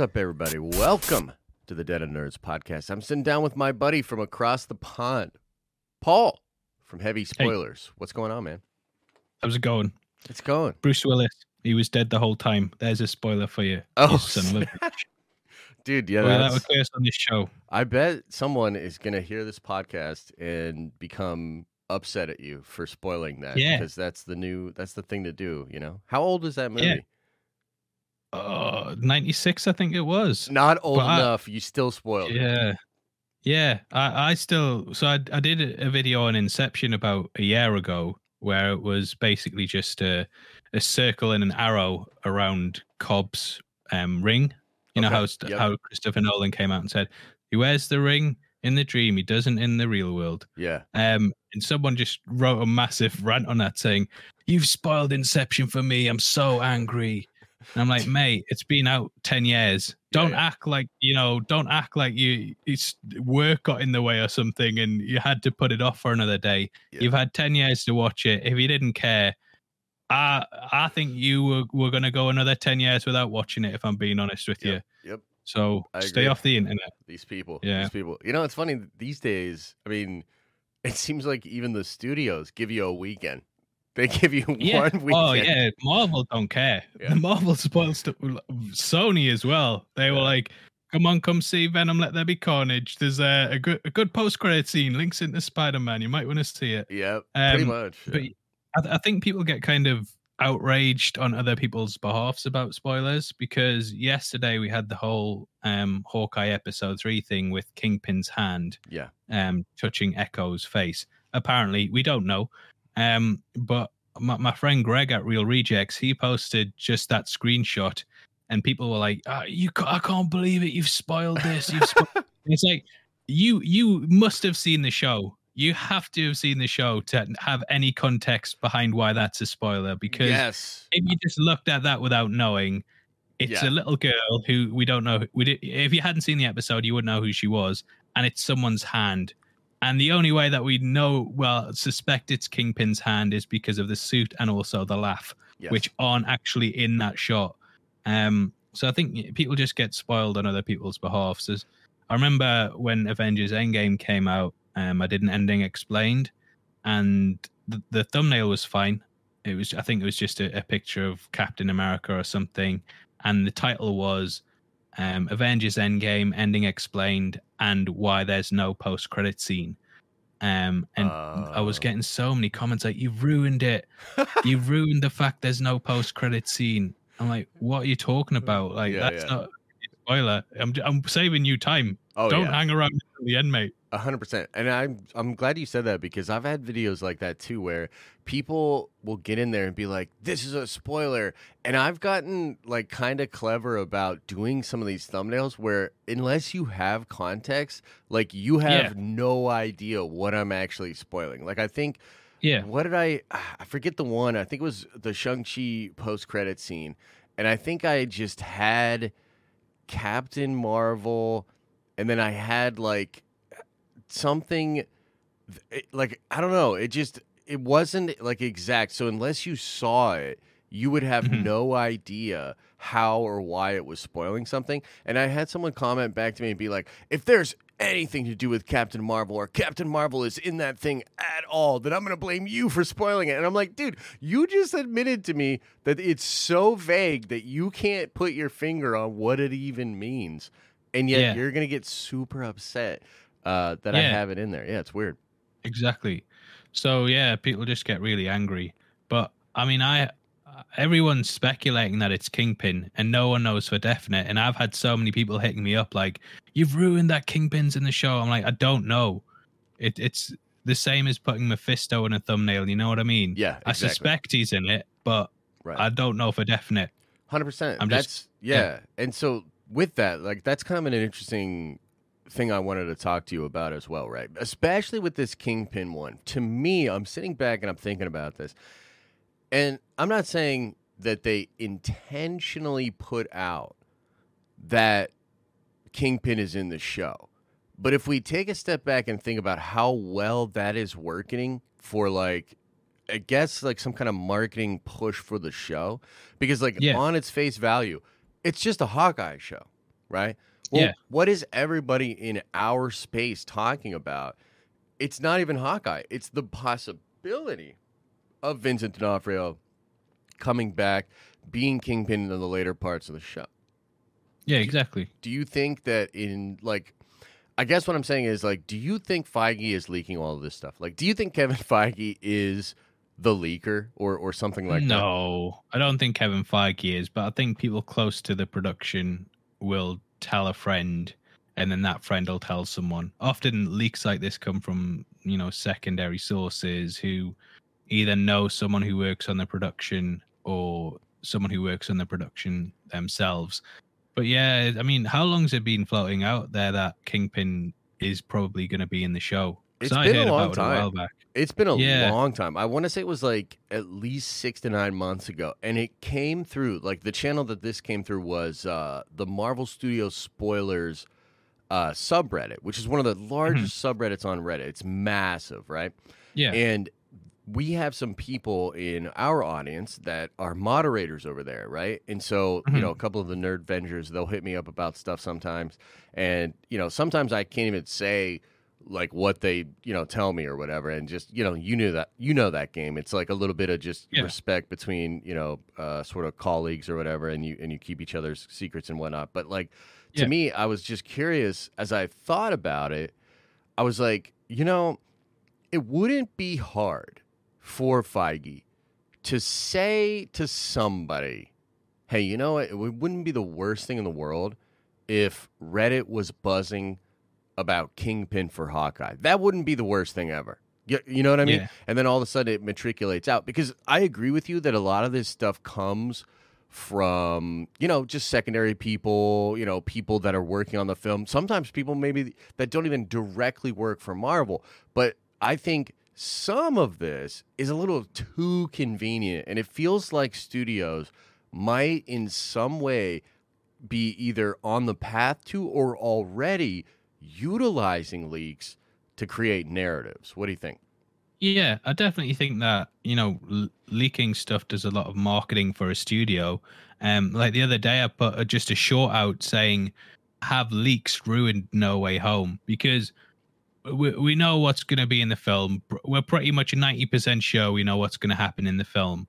What's up, everybody? Welcome to the Dead of Nerds podcast. I'm sitting down with my buddy from across the pond, Paul from Heavy Spoilers. What's going on, man? How's it going? It's going. Bruce Willis. He was dead the whole time. There's a spoiler for you. Oh, son of a bitch. dude, yeah, Well, that that's- occurs on this show. I bet someone is going to hear this podcast and become upset at you for spoiling that. Yeah. because that's the new, that's the thing to do. You know, how old is that movie? Yeah. Oh, 96, I think it was. Not old But I- enough. You still spoiled it. Yeah. Yeah. I, I still, so I, I did a video on Inception about a year ago where it was basically just a, a circle and an arrow around Cobb's um, ring. You know how, yep. how Christopher Nolan came out and said, he wears the ring in the dream, he doesn't in the real world. Yeah. Um, and someone just wrote a massive rant on that saying, You've spoiled Inception for me. I'm so angry. And I'm like, mate, it's been out 10 years. Don't yeah. act like, you know, don't act like you it's work got in the way or something and you had to put it off for another day. Yeah. You've had 10 years to watch it. If you didn't care, I I think you were, were gonna go another 10 years without watching it, if I'm being honest with Yep. you. Yep. So I stay agree. off the internet. These people. Yeah. These people. You know, it's funny these days. I mean, it seems like even the studios give you a weekend. They give you Yeah. one weekend. Oh yeah, Marvel don't care. Yeah. Marvel spoils stuff. Sony as well. They were like, "Come on, come see Venom. Let there be carnage." There's a, a good a good post credit scene. Links into Spider Man. You might want to see it. Yeah. pretty Um, much. But I, th- I think people get kind of outraged on other people's behalfs about spoilers because yesterday we had the whole um Hawkeye episode three thing with Kingpin's hand yeah. um, touching Echo's face. Apparently, we don't know. Um, but my, my friend Greg at Reel Rejects, he posted just that screenshot, and people were like, ah, "You, ca- I can't believe it! You've spoiled this. You've." Spo-. And it's like you, you must have seen the show. You have to have seen the show to have any context behind why that's a spoiler. Because yes. if you just looked at that without knowing, it's Yeah. a little girl who we don't know. We did, if you hadn't seen the episode, you wouldn't know who she was, and it's someone's hand. And the only way that we know, well, suspect it's Kingpin's hand is because of the suit and also the laugh, Yes. which aren't actually in that shot. Um, so I think people just get spoiled on other people's behalf. So I remember when Avengers Endgame came out, um, I did an ending explained, and the, the thumbnail was fine. It was, I think, it was just a, a picture of Captain America or something, and the title was um, Avengers Endgame ending explained and why there's no post credit scene. Um, and I was Oh. getting so many comments like, "You've ruined it. You've ruined the fact there's no post credit scene." I'm like, "What are you talking about? Like, Yeah, that's yeah. not spoiler. I'm I'm saving you time. Oh, Don't yeah. hang around until the end, mate." A hundred percent, and I'm I'm glad you said that because I've had videos like that too, where people will get in there and be like, "This is a spoiler," and I've gotten like kind of clever about doing some of these thumbnails where unless you have context, like you have Yeah. no idea what I'm actually spoiling. Like I think Yeah, what did I? I forget the one. I think it was the Shang Chi post credit scene, and I think I just had Captain Marvel, and then I had like something, it- like I don't know. It just it wasn't like exact. So unless you saw it, you would have Mhm. no idea how or why it was spoiling something. And I had someone comment back to me and be like, if there's anything to do with Captain Marvel or Captain Marvel is in that thing at all, then I'm going to blame you for spoiling it. And I'm like, dude, you just admitted to me that it's so vague that you can't put your finger on what it even means. And yet Yeah. you're going to get super upset uh, that I have it in there. Yeah, it's weird. exactly. So yeah, people just get really angry. But I mean, I everyone's speculating that it's Kingpin, and no one knows for definite. And I've had so many people hitting me up like, "You've ruined that Kingpin's in the show." I'm like, I don't know. It, it's the same as putting Mephisto in a thumbnail. You know what I mean? Yeah, I suspect he's in it, but Right. I don't know for definite. Hundred percent. I'm That's just- yeah. yeah. And so with that, like that's kind of an interesting thing I wanted to talk to you about as well, right? Especially with this Kingpin one. To me, I'm sitting back and I'm thinking about this, and I'm not saying that they intentionally put out that Kingpin is in the show. But if we take a step back and think about how well that is working for like I guess like some kind of marketing push for the show because like Yeah. on its face value, it's just a Hawkeye show. right? Well, Yeah. what is everybody in our space talking about? It's not even Hawkeye. It's the possibility of Vincent D'Onofrio coming back, being Kingpin in the later parts of the show. Yeah, exactly. Do you think that in like I guess what I'm saying is like, do you think Feige is leaking all of this stuff? Like, do you think Kevin Feige is the leaker or or something like that? no, I don't think Kevin Feige is, but I think people close to the production will tell a friend, and then that friend will tell someone. Often leaks like this come from you know secondary sources who either know someone who works on the production or someone who works on the production themselves. But yeah, I mean, how long's it been floating out there that Kingpin is probably going to be in the show? It's I been a long about it a while time. back. It's been a Yeah. long time. I want to say it was like at least six to nine months ago, and it came through. Like the channel that this came through was uh, the Marvel Studios spoilers uh, subreddit, which is one of the largest subreddits on Reddit. It's massive, right? Yeah. And we have some people in our audience that are moderators over there, right? And so, you Mhm. know, a couple of the nerd vengers, they'll hit me up about stuff sometimes. And, you know, sometimes I can't even say like what they, you know, tell me or whatever. And just, you know, you knew that you know that game. It's like a little bit of just Yeah. respect between, you know, uh, sort of colleagues or whatever, and you and you keep each other's secrets and whatnot. But like to Yeah. me, I was just curious as I thought about it, I was like, you know, it wouldn't be hard for Feige to say to somebody, hey, you know what? It wouldn't be the worst thing in the world if Reddit was buzzing about Kingpin for Hawkeye. That wouldn't be the worst thing ever. You, you know what I mean? Yeah. And then all of a sudden it matriculates out because I agree with you that a lot of this stuff comes from you know just secondary people you know people that are working on the film sometimes people maybe that don't even directly work for marvel but i think some of this is a little too convenient and it feels like studios might in some way be either on the path to or already utilizing leaks to create narratives what do you think Yeah, I definitely think that you know leaking stuff does a lot of marketing for a studio. Um, like the other day, I put a, just a short out saying, "Have leaks ruined No Way Home?" Because we we know what's going to be in the film. We're pretty much ninety percent sure we know what's going to happen in the film.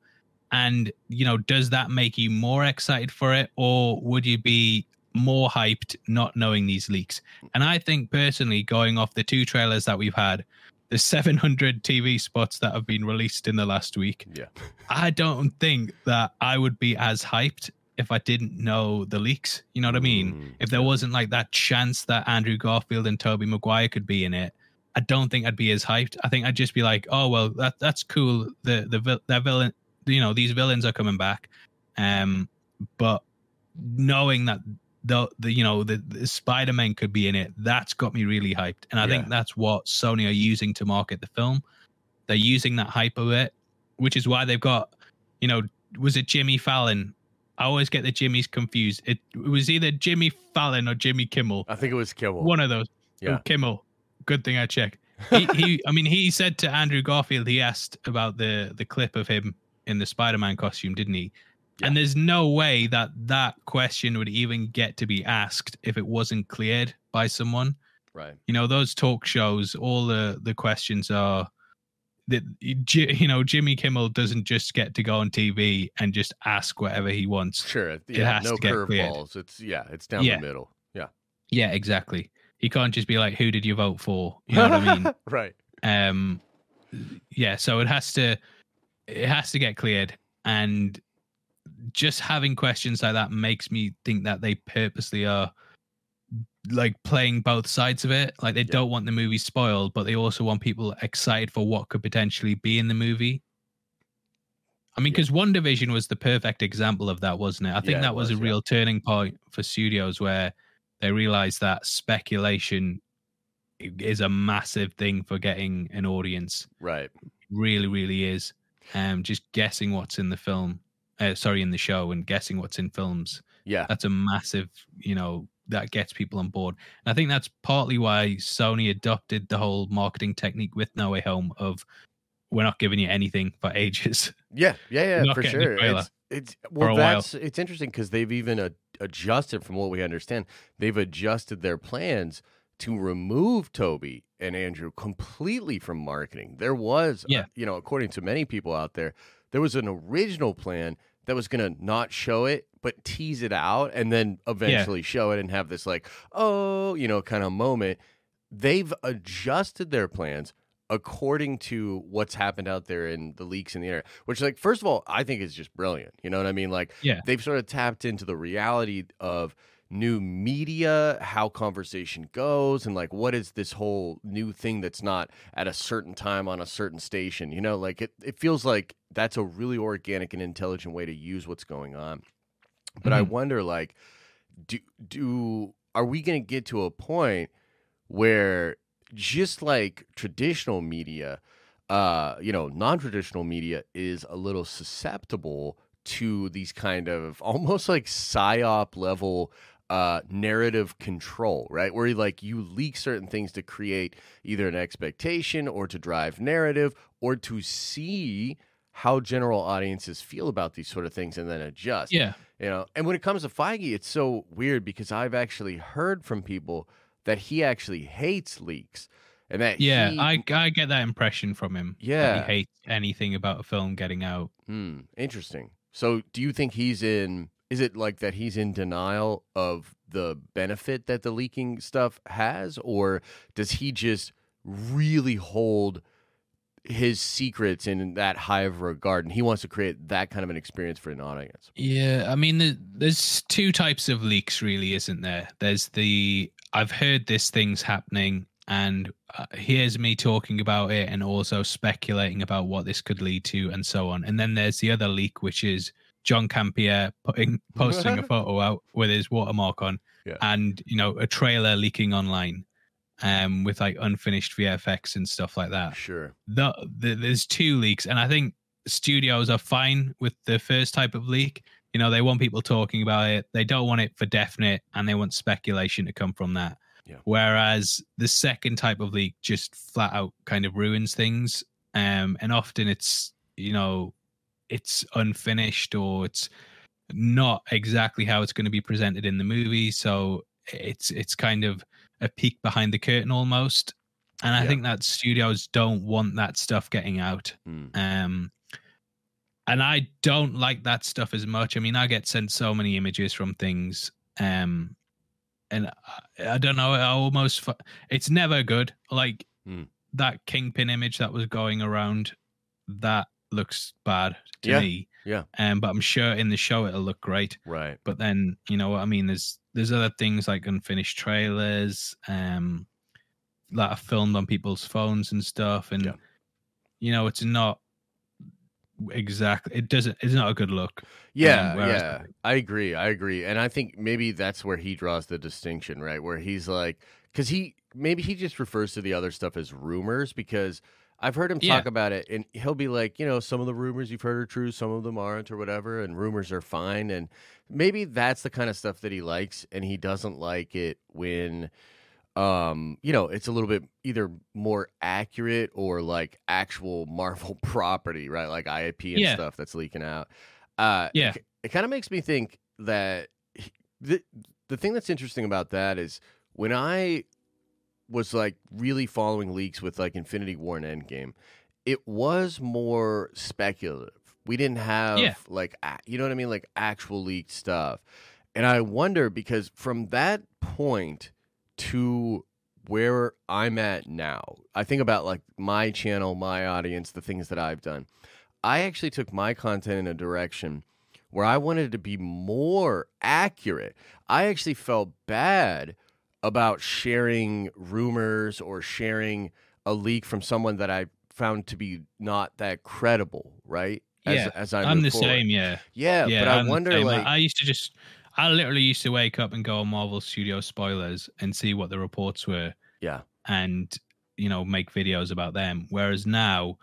And you know, does that make you more excited for it, or would you be more hyped not knowing these leaks? And I think personally, going off the two trailers that we've had, the 700 TV spots that have been released in the last week, yeah I don't think that I would be as hyped if I didn't know the leaks. You know what I mean? Mm, If there wasn't like that chance that Andrew Garfield and Tobey Maguire could be in it, I don't think I'd be as hyped. I think I'd just be like, "Oh well, that that's cool. The the that villain, you know, these villains are coming back." Um, but knowing that the the you know the, the Spider Man could be in it, that's got me really hyped, and I think that's what Sony are using to market the film. They're using that hype of it, which is why they've got, you know, was it Jimmy Fallon? I always get the Jimmys confused. It, it was either Jimmy Fallon or Jimmy Kimmel. i think it was kimmel One of those. Yeah. Oh, Kimmel. Good thing I checked. He, he, I mean, he said to Andrew Garfield, he asked about the the clip of him in the Spider-Man costume, didn't he? And there's no way that that question would even get to be asked if it wasn't cleared by someone. right You know, those talk shows, all the the questions are that you know Jimmy Kimmel doesn't just get to go on TV and just ask whatever he wants. Sure. it- Yeah. has no to get cleared. curveballs. It's yeah. It's down Yeah. the middle. Yeah. Yeah, exactly. He can't just be like, "Who did you vote for?" You know what I mean? right. um yeah so it has to it has to get cleared and just having questions like that makes me think that they purposely are like playing both sides of it like they don't want the movie spoiled but they also want people excited for what could potentially be in the movie i mean Yeah. because WandaVision was the perfect example of that wasn't it i think Yeah, that was, was, a yeah. real turning point for studios where they realized that speculation is a massive thing for getting an audience Right. really really is um just guessing what's in the film uh, sorry in the show and guessing what's in films Yeah. that's a massive you know that gets people on board and i think that's partly why sony adopted the whole marketing technique with no way home of we're not giving you anything for ages Yeah. Yeah. Yeah. For sure. It's it's well. a while. That's it's interesting because they've even ad- adjusted, from what we understand, they've adjusted their plans to remove Tobey and Andrew completely from marketing. There was, uh, Yeah. you know, according to many people out there, there was an original plan that was going to not show it, but tease it out and then eventually show it and have this, like, oh, you know, kind of moment. They've adjusted their plans according to what's happened out there in the leaks in the air, which, like, first of all, I think is just brilliant. You know what I mean? Like, Yeah. they've sort of tapped into the reality of new media, how conversation goes, and like what is this whole new thing that's not at a certain time on a certain station. You know, like it, it feels like that's a really organic and intelligent way to use what's going on. But I Mhm. wonder, like, do do are we going to get to a point where just like traditional media, uh, you know, non-traditional media is a little susceptible to these kind of almost like psyop level uh narrative control right where you like you leak certain things to create either an expectation or to drive narrative or to see how general audiences feel about these sort of things and then adjust Yeah. you know and when it comes to feige it's so weird because i've actually heard from people that he actually hates leaks and that Yeah. he- I I get that impression from him. that Yeah. he hates anything about a film getting out. Hmm, interesting. So, do you think he's in? Is it like that he's in denial of the benefit that the leaking stuff has, or does he just really hold his secrets in that high of regard, and he wants to create that kind of an experience for an audience? Yeah, I mean, there- there's two types of leaks, really, isn't there? There's the I've heard this thing's happening, and uh, here's me talking about it, and also speculating about what this could lead to, and so on. And then there's the other leak, which is John Campea putting posting a photo out with his watermark on, Yeah. and you know, a trailer leaking online, um, with like unfinished VFX and stuff like that. Sure. the, the there's two leaks and i think studios are fine with the first type of leak. You know they want people talking about it. They don't want it for definite and they want speculation to come from that. Yeah. whereas the second type of leak just flat out kind of ruins things um and often it's you know it's unfinished or it's not exactly how it's going to be presented in the movie. So it's it's kind of a peek behind the curtain almost and i Yeah. think that studios don't want that stuff getting out Hmm. um and i don't like that stuff as much i mean i get sent so many images from things um and i, I don't know i almost it's never good like Hmm. that kingpin image that was going around that looks bad to Yeah, me yeah. um but i'm sure in the show it'll look great Right. but then you know what I mean. There's there's other things like unfinished trailers, um, that are filmed on people's phones and stuff, and Yeah. you know it's not exactly. It doesn't. It's not a good look. Yeah, Um, yeah, I agree. I agree, and I think maybe that's where he draws the distinction, right? Where he's like, because he maybe he just refers to the other stuff as rumors because I've heard him Yeah. talk about it, and he'll be like, you know, some of the rumors you've heard are true, some of them aren't, or whatever, and rumors are fine, and maybe that's the kind of stuff that he likes, and he doesn't like it when. Um, you know, it's a little bit either more accurate or like actual Marvel property, right? Like IP and Yeah. stuff that's leaking out. Uh, Yeah. it, it kind of makes me think that he- the the thing that's interesting about that is when I was like really following leaks with like Infinity War and Endgame, it was more speculative. We didn't have Yeah. like a- you know what I mean, like actual leaked stuff. And I wonder because from that point to where I'm at now, I think about like my channel, my audience, the things that I've done. I actually took my content in a direction where I wanted to be more accurate. I actually felt bad about sharing rumors or sharing a leak from someone that I found to be not that credible, right? As, Yeah, as I I'm move the forward. same. Yeah. Yeah, yeah. but I I'm the wonder, like, I used to just. I literally used to wake up and go on Marvel Studio spoilers and see what the reports were. yeah, and you know make videos about them whereas now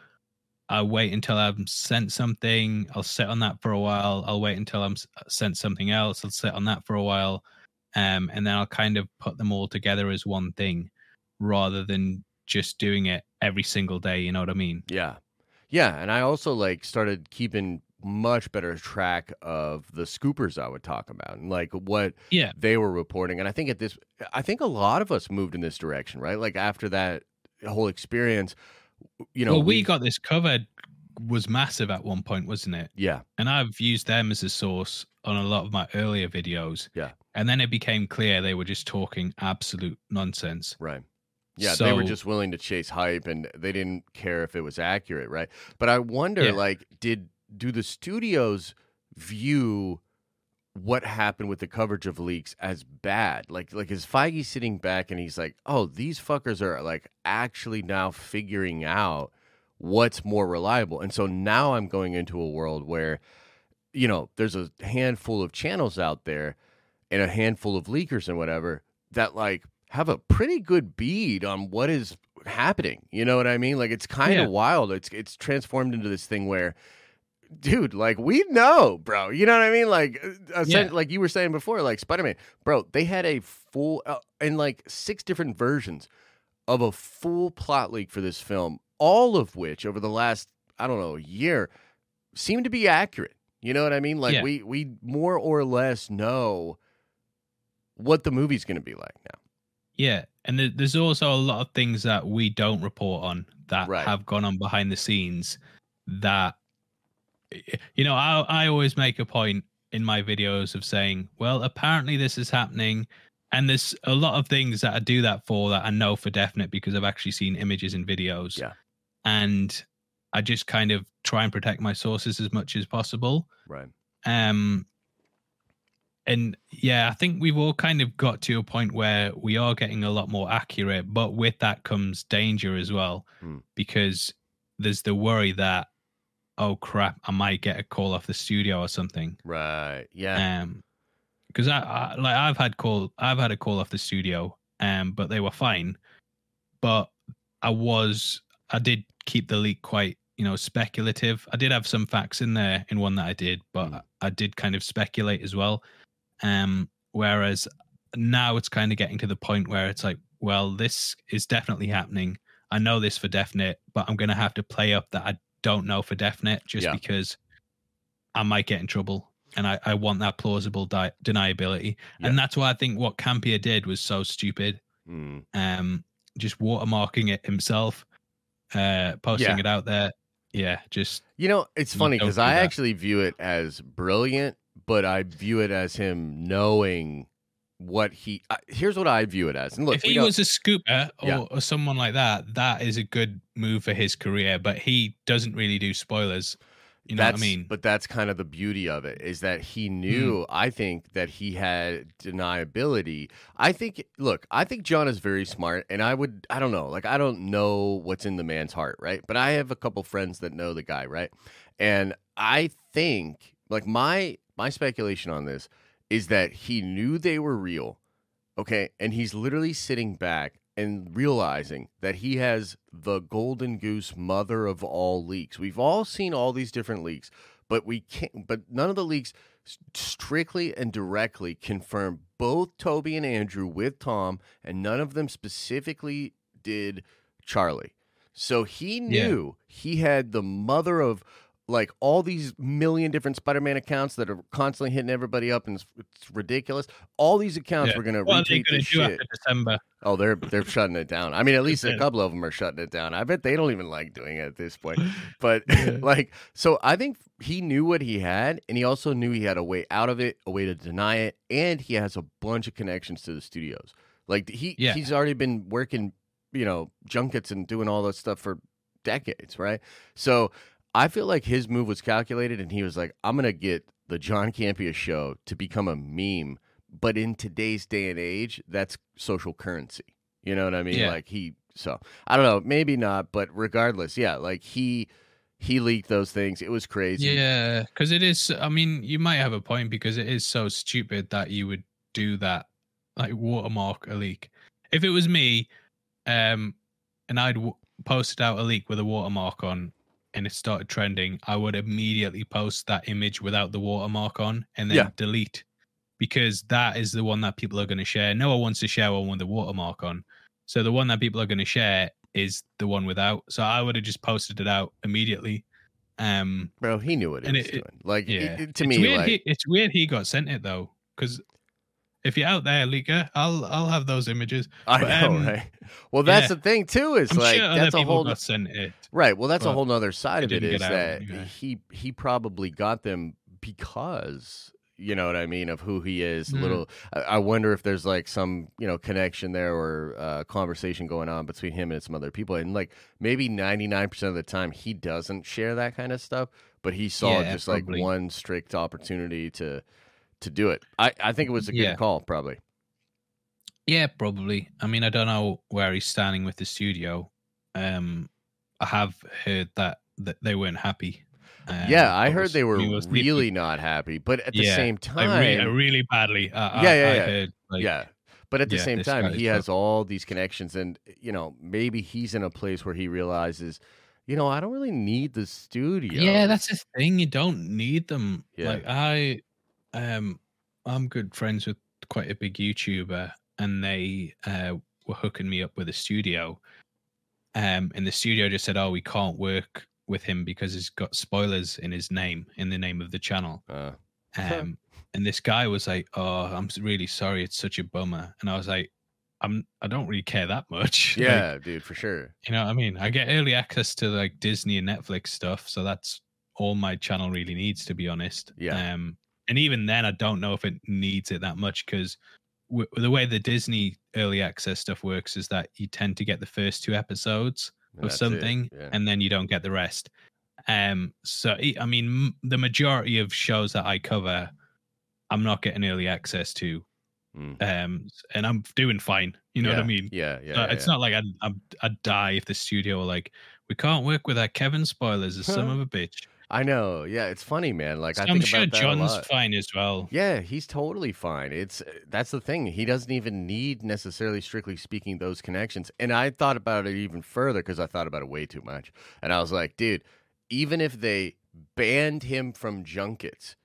i wait until i'm sent something i'll sit on that for a while i'll wait until i'm sent something else i'll sit on that for a while um, and then i'll kind of put them all together as one thing rather than just doing it every single day you know what i mean Yeah. Yeah, and I also like started keeping much better track of the scoopers I would talk about and like what Yeah. they were reporting. And I think at this, I think a lot of us moved in this direction, right? Like after that whole experience, you know, well, we got this covered was massive at one point, wasn't it? yeah, And I've used them as a source on a lot of my earlier videos. Yeah. And then it became clear they were just talking absolute nonsense. right. Yeah, they were just willing to chase hype and they didn't care if it was accurate, right? But I wonder, Yeah. like, did do the studios view what happened with the coverage of leaks as bad? Like, like is Feige sitting back and he's like, "Oh, these fuckers are like actually now figuring out what's more reliable," and so now I'm going into a world where, you know, there's a handful of channels out there and a handful of leakers and whatever that like have a pretty good bead on what is happening. You know what I mean? Like it's kind of Yeah. wild. It's it's transformed into this thing where dude, like we know, bro. You know what I mean? Like uh, Yeah. like you were saying before like Spider-Man. Bro, they had a full uh, in like six different versions of a full plot leak for this film, all of which over the last I don't know, year seem to be accurate. You know what I mean? Like Yeah. we we more or less know what the movie's going to be like now. Yeah. And there's also a lot of things that we don't report on that Right. have gone on behind the scenes that, you know, I, I always make a point in my videos of saying, well, apparently this is happening. And there's a lot of things that I do that for that I know for definite because I've actually seen images and videos. Yeah. And I just kind of try and protect my sources as much as possible. Right. Um, and yeah, I think we've all kind of got to a point where we are getting a lot more accurate, but with that comes danger as well, Hmm. because there's the worry that, oh crap, I might get a call off the studio or something. Right. Yeah. Um, because I, I like I've had call I've had a call off the studio, um, but they were fine. But I was I did keep the leak quite you know speculative. I did have some facts in there in one that I did, but Hmm. I did kind of speculate as well. Um, whereas now it's kind of getting to the point where it's like, well, this is definitely happening. I know this for definite, but I'm gonna have to play up that I don't know for definite just Yeah. because I might get in trouble. And I, I want that plausible di- deniability. Yeah. And that's why I think what Campea did was so stupid. Mm. Um, just watermarking it himself, uh, posting Yeah. it out there. Yeah, just You know, it's funny because I that. actually view it as brilliant, but I view it as him knowing what he. Uh, here's what I view it as. And look, if he was a scooper or, Yeah. or someone like that, that is a good move for his career. But he doesn't really do spoilers. You know that's, what I mean? Hmm. But that's kind of the beauty of it is that he knew. I think that he had deniability. I think. Look, I think John is very smart, and I would. I don't know. Like I don't know what's in the man's heart, right? But I have a couple friends that know the guy, right? And I think, like my my speculation on this is that he knew they were real, okay, and he's literally sitting back and realizing that he has the golden goose mother of all leaks. We've all seen all these different leaks, but we can't but none of the leaks strictly and directly confirm both Tobey and Andrew with Tom and none of them specifically did Charlie. So he Yeah. knew he had the mother of like all these million different Spider-Man accounts that are constantly hitting everybody up and it's, it's ridiculous. All these accounts Yeah. were going to retweet this shit. December? Oh, they're they're shutting it down. I mean, at least a couple of them are shutting it down. I bet they don't even like doing it at this point. But Yeah. like, so I think he knew what he had, and he also knew he had a way out of it, a way to deny it, and he has a bunch of connections to the studios. Like he Yeah. he's already been working, you know, junkets and doing all that stuff for decades, right? So I feel like his move was calculated, and he was like, "I'm gonna get the John Campea show to become a meme." But in today's day and age, that's social currency. You know what I mean? Yeah. Like he. So I don't know. Maybe not, but regardless, yeah. Like he he leaked those things. It was crazy. Yeah, because it is. I mean, you might have a point because it is so stupid that you would do that, like watermark a leak. If it was me, um, and I'd w- posted out a leak with a watermark on, and it started trending, I would immediately post that image without the watermark on, and then Yeah. delete, because that is the one that people are going to share. No one wants to share one with the watermark on, so the one that people are going to share is the one without. So I would have just posted it out immediately Um, Bro, he knew what he was it- doing. Like yeah, it- to it's me, weird like he, it's weird he got sent it though, because if you're out there, Leaker, I'll I'll have those images. I but, know, um, right? Well, that's yeah. the thing too. Is I'm like sure that's a whole got sent it. Right. Well, that's a whole nother side of it Is that he he probably got them because you know what I mean of who he is. Mm. little. I, I wonder if there's like some you know connection there or uh, conversation going on between him and some other people. And like maybe 99 percent of the time he doesn't share that kind of stuff, but he saw Yeah, just probably. like one strict opportunity to to do it. I I think it was a good Yeah. call, probably. Yeah, probably. I mean, I don't know where he's standing with the studio. Um, I have heard that that they weren't happy. Um, yeah, I heard was- they were I really not happy, but at the Yeah, same time, really, really badly. I, Yeah, I, yeah, I yeah. heard, like, yeah. But at the yeah, same time, he has all these connections, and you know, maybe he's in a place where he realizes, you know, I don't really need the studio. Yeah, that's the thing. You don't need them. Yeah. Like I, um, I'm good friends with quite a big YouTuber, and they uh, were hooking me up with a studio. Um, and the studio just said, "Oh, we can't work with him because he's got spoilers in his name, in the name of the channel." Uh, Um, and this guy was like, "Oh, I'm really sorry. It's such a bummer." And I was like, "I'm. I don't really care that much." Like, yeah, dude, for sure. you know what I mean? I get early access to like Disney and Netflix stuff, so that's all my channel really needs, to be honest. Yeah. Um, and even then, I don't know if it needs it that much because w- the way the Disney early access stuff works is that you tend to get the first two episodes of that's something, Yeah. and then you don't get the rest. Um, so I I mean, m- the majority of shows that I cover, I'm not getting early access to. Mm. Um, and I'm doing fine. You know what I mean? Yeah, yeah. So yeah, it's yeah. not like I'd, I'd, I'd die if the studio were like, we can't work with our Kevin spoilers, a son of a bitch. I know. Yeah, it's funny, man. Like So I I'm think sure about that John's fine as well. Yeah, he's totally fine. It's that's the thing. He doesn't even need necessarily strictly speaking those connections. And I thought about it even further because I thought about it way too much. And I was like, dude, even if they banned him from junkets,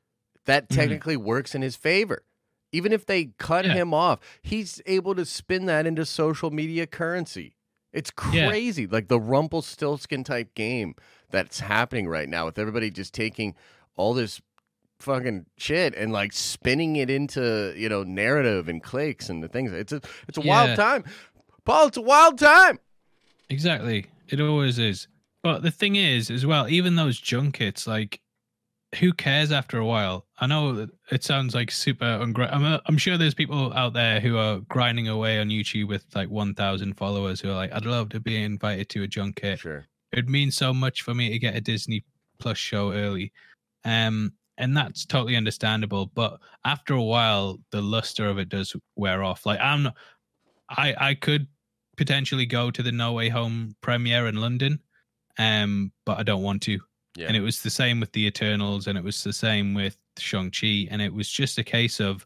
that Mhm. technically works in his favor. Even if they cut Yeah. him off, he's able to spin that into social media currency. It's Yeah. crazy. Like the Rumpelstiltskin type game that's happening right now with everybody just taking all this fucking shit and like spinning it into, you know, narrative and clicks and the things. It's a it's a Yeah. wild time. Paul, it's a wild time. Exactly. It always is. But the thing is, as well, even those junkets, like, who cares after a while? I know it sounds like super ungra- I'm, uh, I'm sure there's people out there who are grinding away on YouTube with like 1,000 followers who are like, I'd love to be invited to a junket. Sure. It'd mean so much for me to get a Disney Plus show early. Um, and that's totally understandable. But after a while, the luster of it does wear off. Like I'm, not, I I could potentially go to the No Way Home premiere in London, um, but I don't want to. Yeah. And it was the same with the Eternals, and it was the same with Shang Chi, and it was just a case of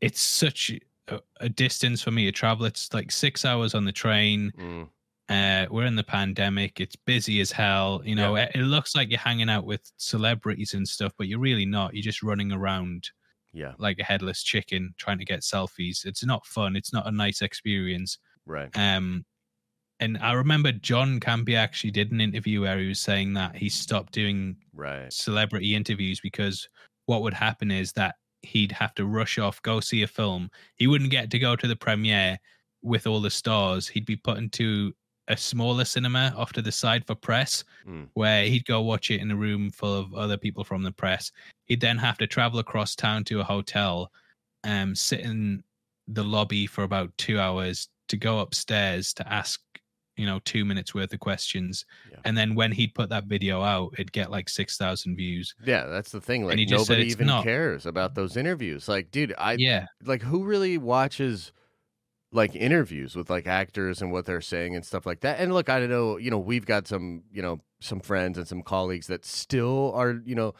it's such a, a distance for me to travel. It's like six hours on the train. Mm, Uh, we're in the pandemic. It's busy as hell. You know, it, it looks like you're hanging out with celebrities and stuff, but you're really not. You're just running around yeah. like a headless chicken trying to get selfies. It's not fun. It's not a nice experience. Right. Um, and I remember John Campea actually did an interview where he was saying that he stopped doing Right. celebrity interviews because what would happen is that he'd have to rush off, go see a film. He wouldn't get to go to the premiere with all the stars. He'd be put into a smaller cinema off to the side for press, Mm. where he'd go watch it in a room full of other people from the press. He'd then have to travel across town to a hotel, um, sit in the lobby for about two hours to go upstairs to ask, you know, two minutes worth of questions. Yeah. And then when he'd put that video out, it'd get like 6,000 views. Yeah, that's the thing. Like said nobody it's even not- cares about those interviews. Like, dude, I yeah. like who really watches like interviews with like actors and what they're saying and stuff like that. And look, I don't know, you know, we've got some, you know, some friends and some colleagues that still are, you know,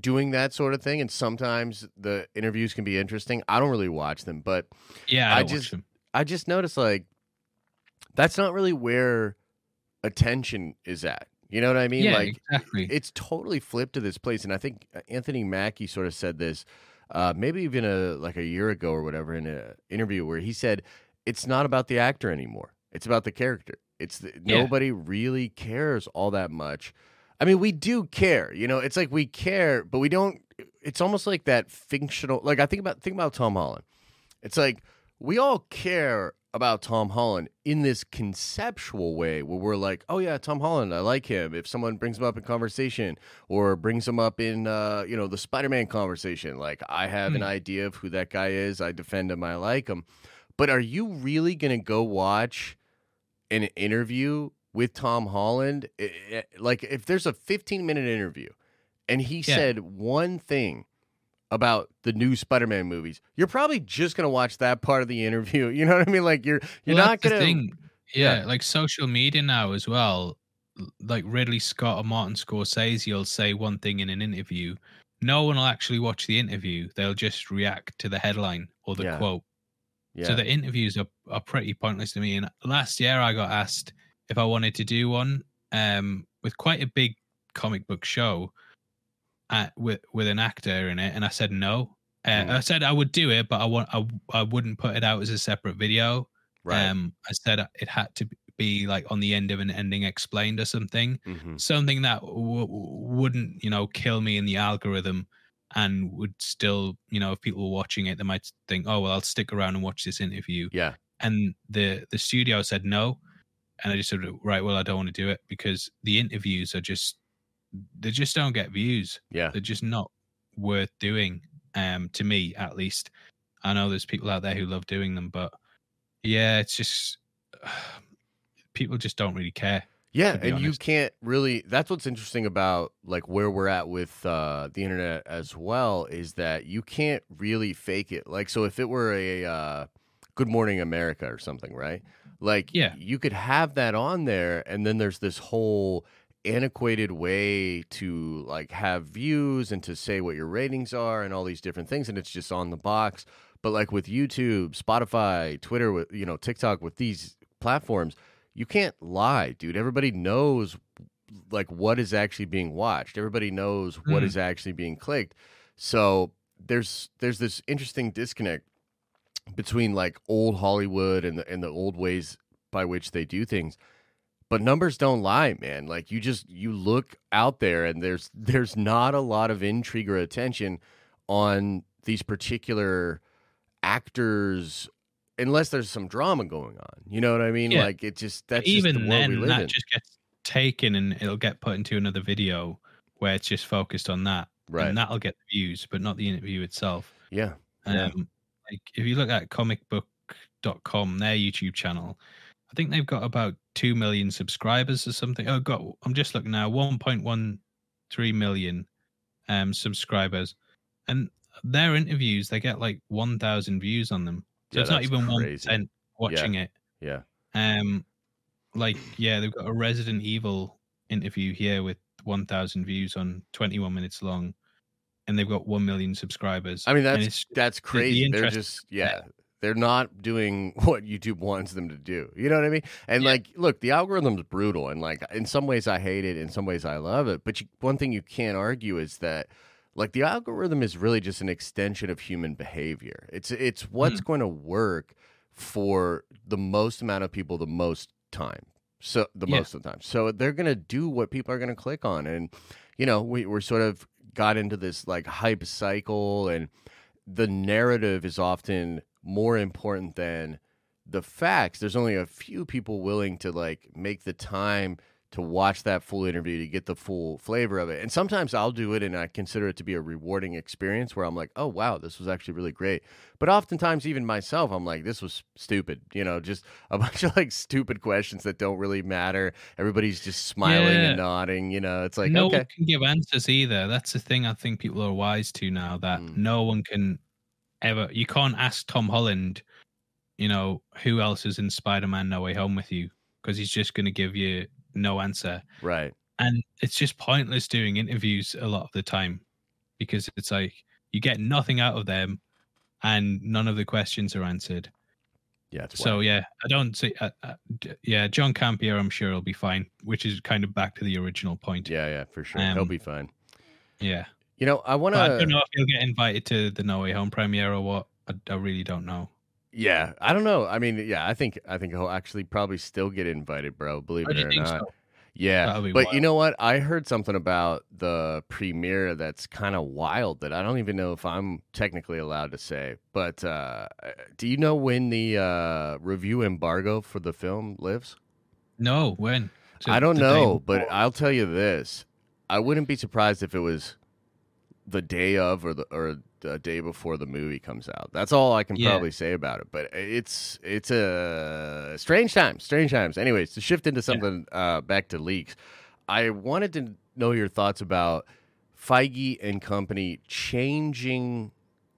doing that sort of thing and sometimes the interviews can be interesting. I don't really watch them, but Yeah. I I, just- I just noticed like that's not really where attention is at. You know what I mean? yeah, like exactly. it's totally flipped to this place and i think uh, anthony mackie sort of said this uh, maybe even a like a year ago or whatever in an interview where he said it's not about the actor anymore it's about the character it's the, Yeah. nobody really cares all that much I mean, we do care. You know, it's like we care, but we don't. It's almost like that fictional. Like I think about think about Tom Holland. It's like we all care about Tom Holland in this conceptual way where we're like, oh yeah, Tom Holland, I like him. If someone brings him up in conversation or brings him up in uh, you know, the Spider-Man conversation, like I have an Hmm. idea of who that guy is, I defend him, I like him. But are you really going to go watch an interview with Tom Holland? Like if there's a 15-minute interview and he Yeah. said one thing about the new Spider-Man movies, you're probably just gonna watch that part of the interview. You know what I mean? Like you're you're Well, not gonna. Yeah, yeah. like social media now as well. Like Ridley Scott or Martin Scorsese you'll say one thing in an interview. No one will actually watch the interview. They'll just react to the headline or the Yeah. quote. Yeah, So the interviews are, are pretty pointless to me. And last year I got asked if I wanted to do one um, with quite a big comic book show at, with with an actor in it, and I said no. Uh, Hmm. I said I would do it, but I want I, I wouldn't put it out as a separate video. right. Um, I said it had to be like on the end of an ending explained or something, hmm something that w- wouldn't you know kill me in the algorithm, and would still you know if people were watching it, they might think, oh well, I'll stick around and watch this interview. Yeah, And the the studio said no, and I just said, right, well, I don't want to do it because the interviews are just they just don't get views. yeah, They're just not worth doing. Um, to me at least. I know there's people out there who love doing them, but yeah, it's just people just don't really care. yeah. And you can't really. That's what's interesting about like where we're at with uh, the internet as well is that you can't really fake it. Like, so if it were a uh, Good Morning America or something, right? Like, Yeah. you could have that on there, and then there's this whole antiquated way to like have views and to say what your ratings are and all these different things and it's just on the box. But like with youtube spotify twitter with you know tiktok with these platforms you can't lie dude. Everybody knows like what is actually being watched. Everybody knows what Mm. is actually being clicked. So there's there's this interesting disconnect between like old hollywood and the and the old ways by which they do things but numbers don't lie man like you just you look out there and there's there's not a lot of intrigue or attention on these particular actors unless there's some drama going on you know what i mean Yeah. like it just that's Even just the then, live that in just gets taken and it'll get put into another video where it's just focused on that, right and that'll get the views, but not the interview itself. yeah Um, Yeah. like if you look at comicbook.com, their YouTube channel, I think they've got about two million subscribers or something. Oh, got I'm just looking now, 1.13 million um subscribers, and their interviews they get like 1,000 views on them. So Yeah, it's not even one percent watching it. yeah Um, like yeah, they've got a Resident Evil interview here with 1,000 views on 21 minutes long, and they've got 1 million subscribers. i mean that's that's crazy they're just yeah they're not doing what youtube wants them to do. You know what i mean? And Yeah. like look the algorithm's brutal and like in some ways i hate it in some ways i love it but you, one thing you can't argue is that like the algorithm is really just an extension of human behavior. It's it's what's mm. going to work for the most amount of people the most time. So the Yeah. most of the time. So they're going to do what people are going to click on and you know we, we're sort of got into this like hype cycle and the narrative is often more important than the facts there's only a few people willing to like make the time to watch that full interview to get the full flavor of it and sometimes i'll do it and i consider it to be a rewarding experience where i'm like oh wow this was actually really great but oftentimes even myself i'm like this was stupid you know just a bunch of like stupid questions that don't really matter everybody's just smiling Yeah. and nodding you know it's like no okay one can give answers either. That's the thing I think people are wise to now that Mm. no one can ever you can't ask Tom Holland, you know, who else is in Spider-Man No Way Home with you because he's just going to give you no answer. right And it's just pointless doing interviews a lot of the time because it's like you get nothing out of them and none of the questions are answered. yeah So yeah, I don't see. Uh, uh, yeah, John Campea, I'm sure will be fine. Which is kind of back to the original point. yeah yeah for sure he'll Um, be fine Yeah. You know i want to. I don't know if you'll get invited to the No Way Home premiere or what. I, I really don't know. Yeah, I don't know. I mean, yeah, I think I think he'll actually probably still get invited, bro. Believe I it or not. so. Yeah, but you know what? I heard something about the premiere that's kind of wild that I don't even know if I'm technically allowed to say. But uh, do you know when the uh, review embargo for the film lives? No, when? So I don't know, but? I'll tell you this: I wouldn't be surprised if it was the day of or the or the day before the movie comes out. That's all I can Yeah. probably say about it. But it's it's a strange time, strange times. Anyways, to shift into something uh, back to leaks, I wanted to know your thoughts about Feige and company changing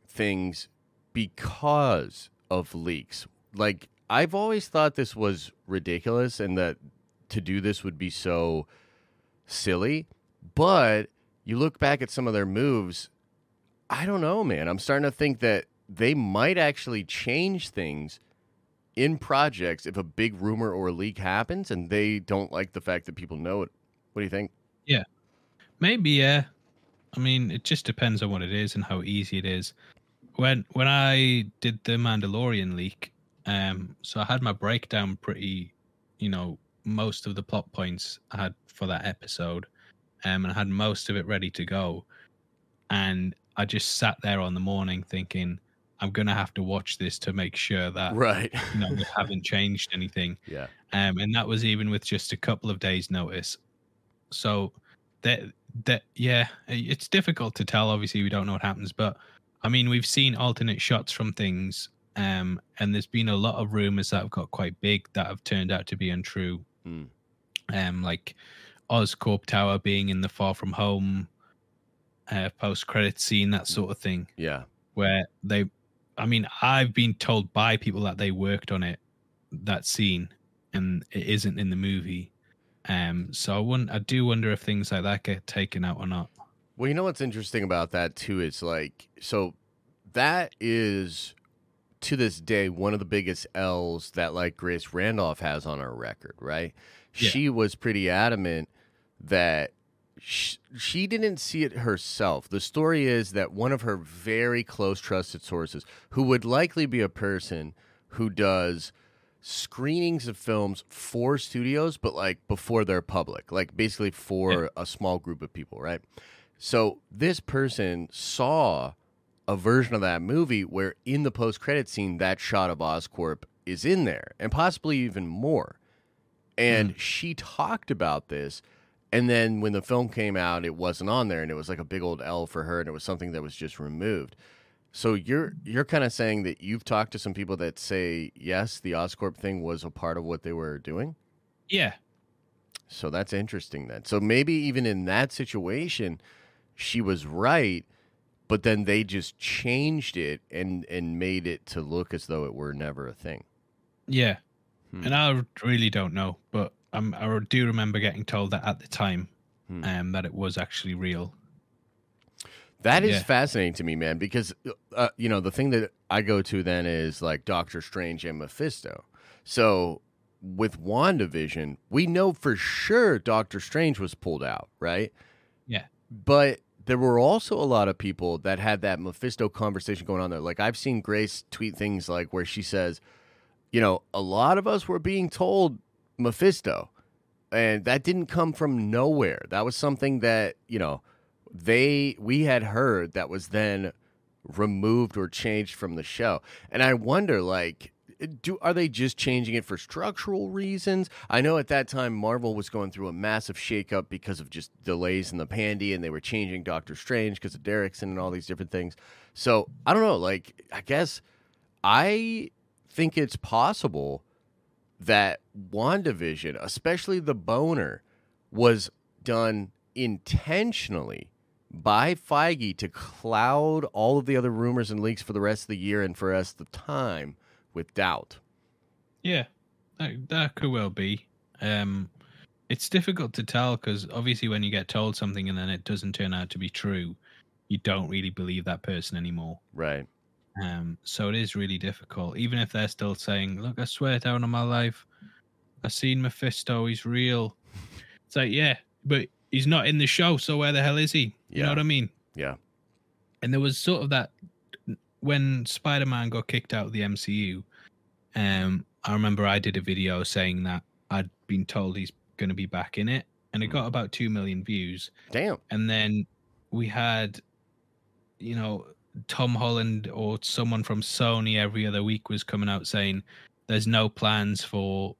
things because of leaks. Like I've always thought this was ridiculous and that to do this would be so silly, but you look back at some of their moves, I don't know, man. I'm starting to think that they might actually change things in projects if a big rumor or leak happens and they don't like the fact that people know it. What do you think? Yeah. Maybe yeah. I mean, it just depends on what it is and how easy it is. When when I did the Mandalorian leak, um, so I had my breakdown pretty, you know, most of the plot points I had for that episode, um, and I had most of it ready to go, and I just sat there on the morning thinking, I'm gonna have to watch this to make sure that Right. you know they haven't changed anything yeah. um, and that was even with just a couple of days' notice. So that that yeah, it's difficult to tell. Obviously, we don't know what happens, but I mean, we've seen alternate shots from things, um, and there's been a lot of rumors that have got quite big that have turned out to be untrue. Hmm. Um, like Oscorp Tower being in the Far From Home uh, post-credit scene, that sort of thing Yeah. where they I mean, I've been told by people that they worked on it that scene and it isn't in the movie. Um so I wouldn't I do wonder if things like that get taken out or not. Well, you know what's interesting about that too is like so that is to this day one of the biggest L's that like Grace Randolph has on her record, right? Yeah. She was pretty adamant that sh- she didn't see it herself. The story is that one of her very close trusted sources who would likely be a person who does screenings of films for studios but like before they're public, like basically for a small group of people, right? So this person saw a version of that movie where in the post credit scene that shot of Oscorp is in there and possibly even more. And mm. she talked about this and then when the film came out it wasn't on there and it was like a big old L for her and it was something that was just removed. So you're you're kind of saying that you've talked to some people that say yes, the Oscorp thing was a part of what they were doing? Yeah. So that's interesting then. So maybe even in that situation, she was right, but then they just changed it and and made it to look as though it were never a thing. Yeah. Hmm. And I really don't know, but um, I do remember getting told that at the time Hmm. um that it was actually real. That is Yeah. fascinating to me, man, because uh, you know the thing that I go to then is like Doctor Strange and Mephisto. So with WandaVision, we know for sure Doctor Strange was pulled out, right? Yeah. But there were also a lot of people that had that Mephisto conversation going on there. Like I've seen Grace tweet things like where she says, you know, a lot of us were being told Mephisto, and that didn't come from nowhere. That was something that, you know, they we had heard that was then removed or changed from the show. And I wonder like do are they just changing it for structural reasons? I know at that time Marvel was going through a massive shakeup because of just delays in the pandy and they were changing Doctor Strange because of Derrickson and all these different things. So, I don't know, like I guess I think it's possible that WandaVision, especially the Bohner, was done intentionally by Feige to cloud all of the other rumors and leaks for the rest of the year and for us the time with doubt. Yeah, that, that could well be. Um, it's difficult to tell because obviously, when you get told something and then it doesn't turn out to be true, you don't really believe that person anymore. Right. Um, so it is really difficult, even if they're still saying, "Look, I swear down on my life, I've seen Mephisto. He's real." It's like, yeah, but he's not in the show, so where the hell is he? You Yeah. know what I mean? Yeah. And there was sort of that when Spider-Man got kicked out of the MCU. Um, I remember I did a video saying that I'd been told he's going to be back in it, and it Mm. got about two million views. Damn. And then we had, you know, Tom Holland or someone from Sony every other week was coming out saying there's no plans for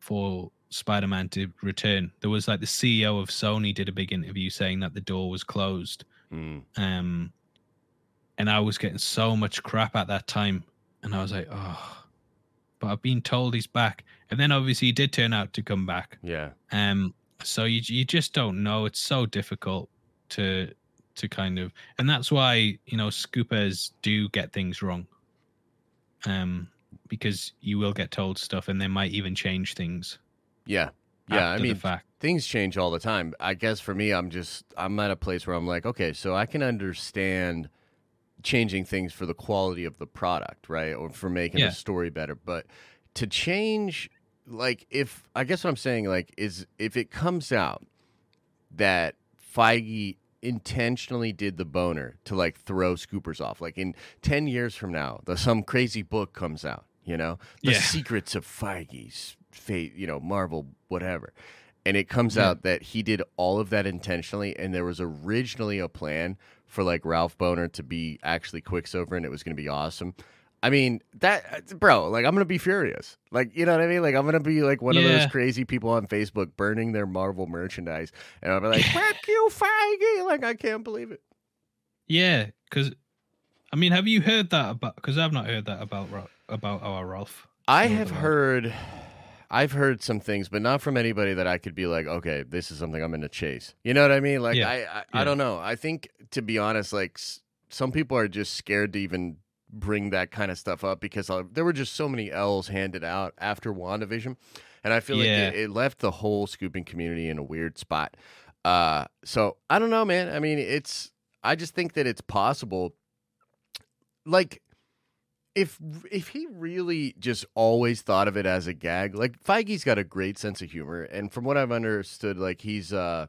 for Spider-Man to return. There was like the CEO of Sony did a big interview saying that the door was closed. Mm. Um and I was getting so much crap at that time. And I was like, oh but I've been told he's back. And then obviously he did turn out to come back. Yeah. Um, so you you just don't know. It's so difficult to to kind of, and that's why you know scoopers do get things wrong. Um, because you will get told stuff, and they might even change things. Yeah. Yeah. I mean, things change all the time. I guess for me, I'm just I'm at a place where I'm like, okay, so I can understand changing things for the quality of the product, right, or for making Yeah. the story better. But to change, like, if I guess what I'm saying, like, is if it comes out that Feige intentionally did the Bohner to like throw scoopers off, like in ten years from now, the some crazy book comes out, you know, the Yeah. secrets of Feige's fate, you know, Marvel, whatever. And it comes Yeah. out that he did all of that intentionally, and there was originally a plan for like Ralph Bohner to be actually Quicksilver, and it was going to be awesome. I mean, that, bro, like, I'm going to be furious. Like, you know what I mean? Like, I'm going to be like one of those crazy people on Facebook burning their Marvel merchandise, and I'll be like, "Fuck you, Feige!" Like, I can't believe it. Yeah, because I mean, have you heard that about? Because I've not heard that about about our Ralph. I have heard, I've heard some things, but not from anybody that I could be like, okay, this is something I'm going to chase. You know what I mean? Like, Yeah, I, I, I don't know. I think to be honest, like s- some people are just scared to even bring that kind of stuff up because uh, there were just so many L's handed out after WandaVision, and I feel Yeah. like it, it left the whole scooping community in a weird spot. Uh, so I don't know, man. I mean, it's. I just think that it's possible. Like if if he really just always thought of it as a gag, like Feige's got a great sense of humor, and from what I've understood, like he's uh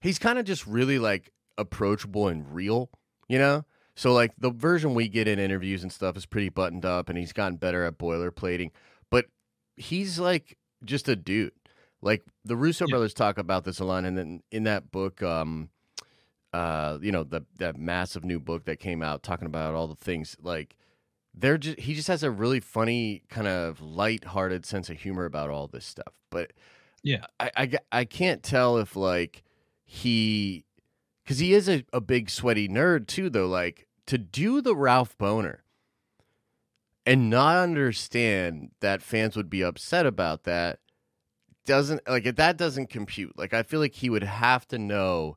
he's kind of just really like approachable and real, you know. So like the version we get in interviews and stuff is pretty buttoned up, and he's gotten better at boilerplating, but he's like just a dude. Like the Russo Yeah. brothers talk about this a lot, and then in that book, um, uh, you know, the that massive new book that came out talking about all the things like they're just he just has a really funny kind of light-hearted sense of humor about all this stuff. But Yeah. I I, I can't tell if like he because he is a, a big sweaty nerd too though like to do the Ralph Bohner and not understand that fans would be upset about that doesn't like that doesn't compute. Like I feel like he would have to know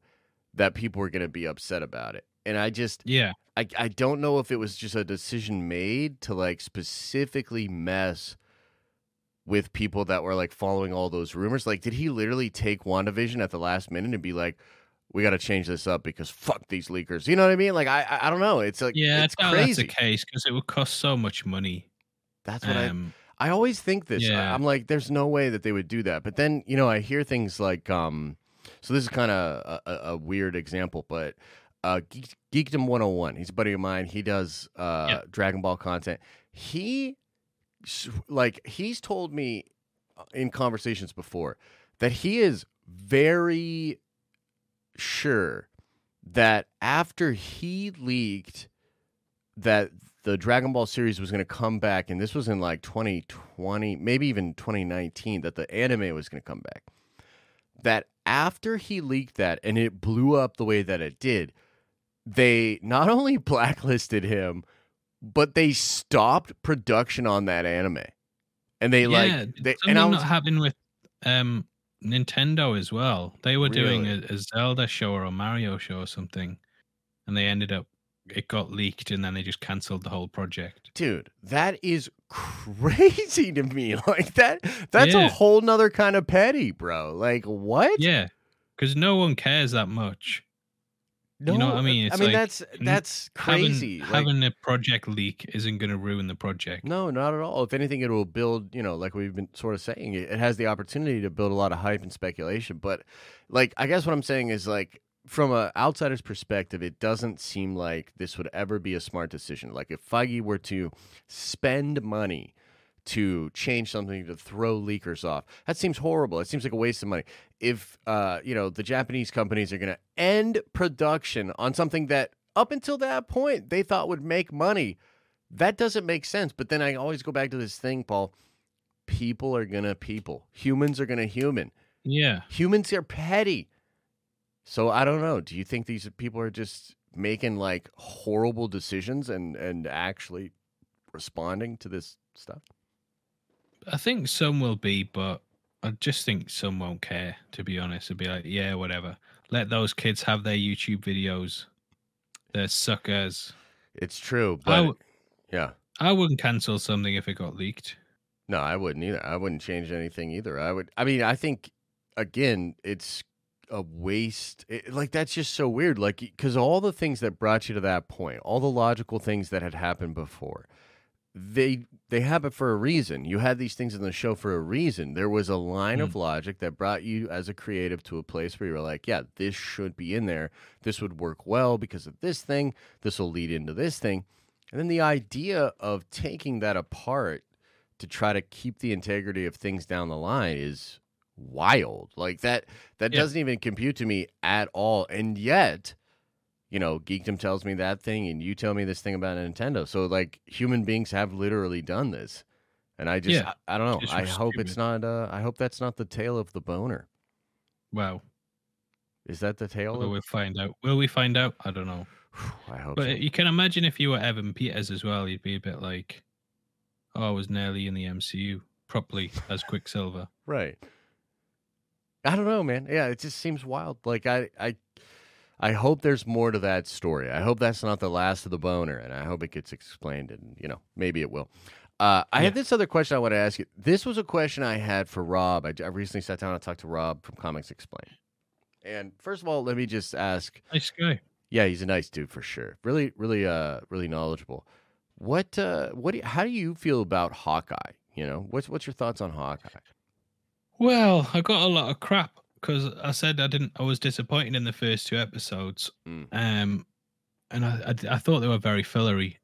that people were going to be upset about it. And I just Yeah, I, I don't know if it was just a decision made to like specifically mess with people that were like following all those rumors. Like, did he literally take WandaVision at the last minute and be like, we got to change this up because fuck these leakers? You know what I mean? Like, I I, I don't know. It's like, yeah, it's I doubt that's crazy. the case because it would cost so much money. That's what I Um, I always think this. I- Yeah. I'm like, there's no way that they would do that. But then, you know, I hear things like, um, so this is kind of a, a, a weird example, but uh, Geek, Geekdom 101, he's a buddy of mine. He does uh, Yeah. Dragon Ball content. He, like, he's told me uh, in conversations before that he is very sure that after he leaked that the Dragon Ball series was going to come back, and this was in like 2020, maybe even 2019, that the anime was going to come back. That after he leaked that and it blew up the way that it did, they not only blacklisted him, but they stopped production on that anime. And they yeah, like, they, something and I was, not happen with um Nintendo as well. They were doing a, a Zelda show or a Mario show or something, and they ended up it got leaked, and then they just cancelled the whole project. dude, that is crazy to me. Like that, that's a whole nother kind of petty, bro. Like what? Yeah, because no one cares that much. No, You know what I mean? I mean like, that's that's crazy. Having, Like, having a project leak isn't going to ruin the project. no, not at all. If anything, it will build. You know, like we've been sort of saying, it, it has the opportunity to build a lot of hype and speculation. But like, I guess what I'm saying is like. From an outsider's perspective, it doesn't seem like this would ever be a smart decision. Like if Feige were to spend money to change something to throw leakers off. That seems horrible. It seems like a waste of money. If uh, you know the Japanese companies are going to end production on something that up until that point they thought would make money, that doesn't make sense. But then I always go back to this thing, Paul. People are gonna people. Humans are gonna human. Yeah. Humans are petty. So I don't know. Do you think these people are just making like horrible decisions and and actually responding to this stuff? I think some will be, but I just think some won't care. To be honest, it'd be like, yeah, whatever. Let those kids have their YouTube videos. They're suckers. It's true, but w- yeah. I wouldn't cancel something if it got leaked. No, I wouldn't either. I wouldn't change anything either. I would. I mean, I think again, it's a waste. It, like that's just so weird. Like because all the things that brought you to that point, all the logical things that had happened before, they they have it for a reason. You had these things in the show for a reason. There was a line of mm. logic that brought you as a creative to a place where you were like, yeah, this should be in there. This would work well because of this thing. This will lead into this thing. And then the idea of taking that apart to try to keep the integrity of things down the line is wild. Like that that Yeah. doesn't even compute to me at all. And yet, you know, Geekdom tells me that thing and you tell me this thing about Nintendo. So like human beings have literally done this. And I just Yeah. I, I don't know. I hope it's not uh I hope that's not the tale of the Bohner. Wow. Is that the tale Will of we find out? Will we find out? I don't know. I hope But so. you can imagine if you were Evan Peters as well, you'd be a bit like, "Oh, I was nearly in the MCU properly as Quicksilver." Right. I don't know, man. Yeah, it just seems wild. Like I I I hope there's more to that story. I hope that's not the last of the Bohner and I hope it gets explained and you know, maybe it will. Uh, I have Yeah. this other question I want to ask you. This was a question I had for Rob. I, I recently sat down and talked to Rob from Comics Explained. And first of all, let me just ask. Nice guy. Yeah, he's a nice dude for sure. Really, really, uh, really knowledgeable. What, uh, what? Do you, how do you feel about Hawkeye? You know, what's what's your thoughts on Hawkeye? Well, I got a lot of crap because I said I didn't. I was disappointed in the first two episodes, Mm. um, and I, I I thought they were very fillery.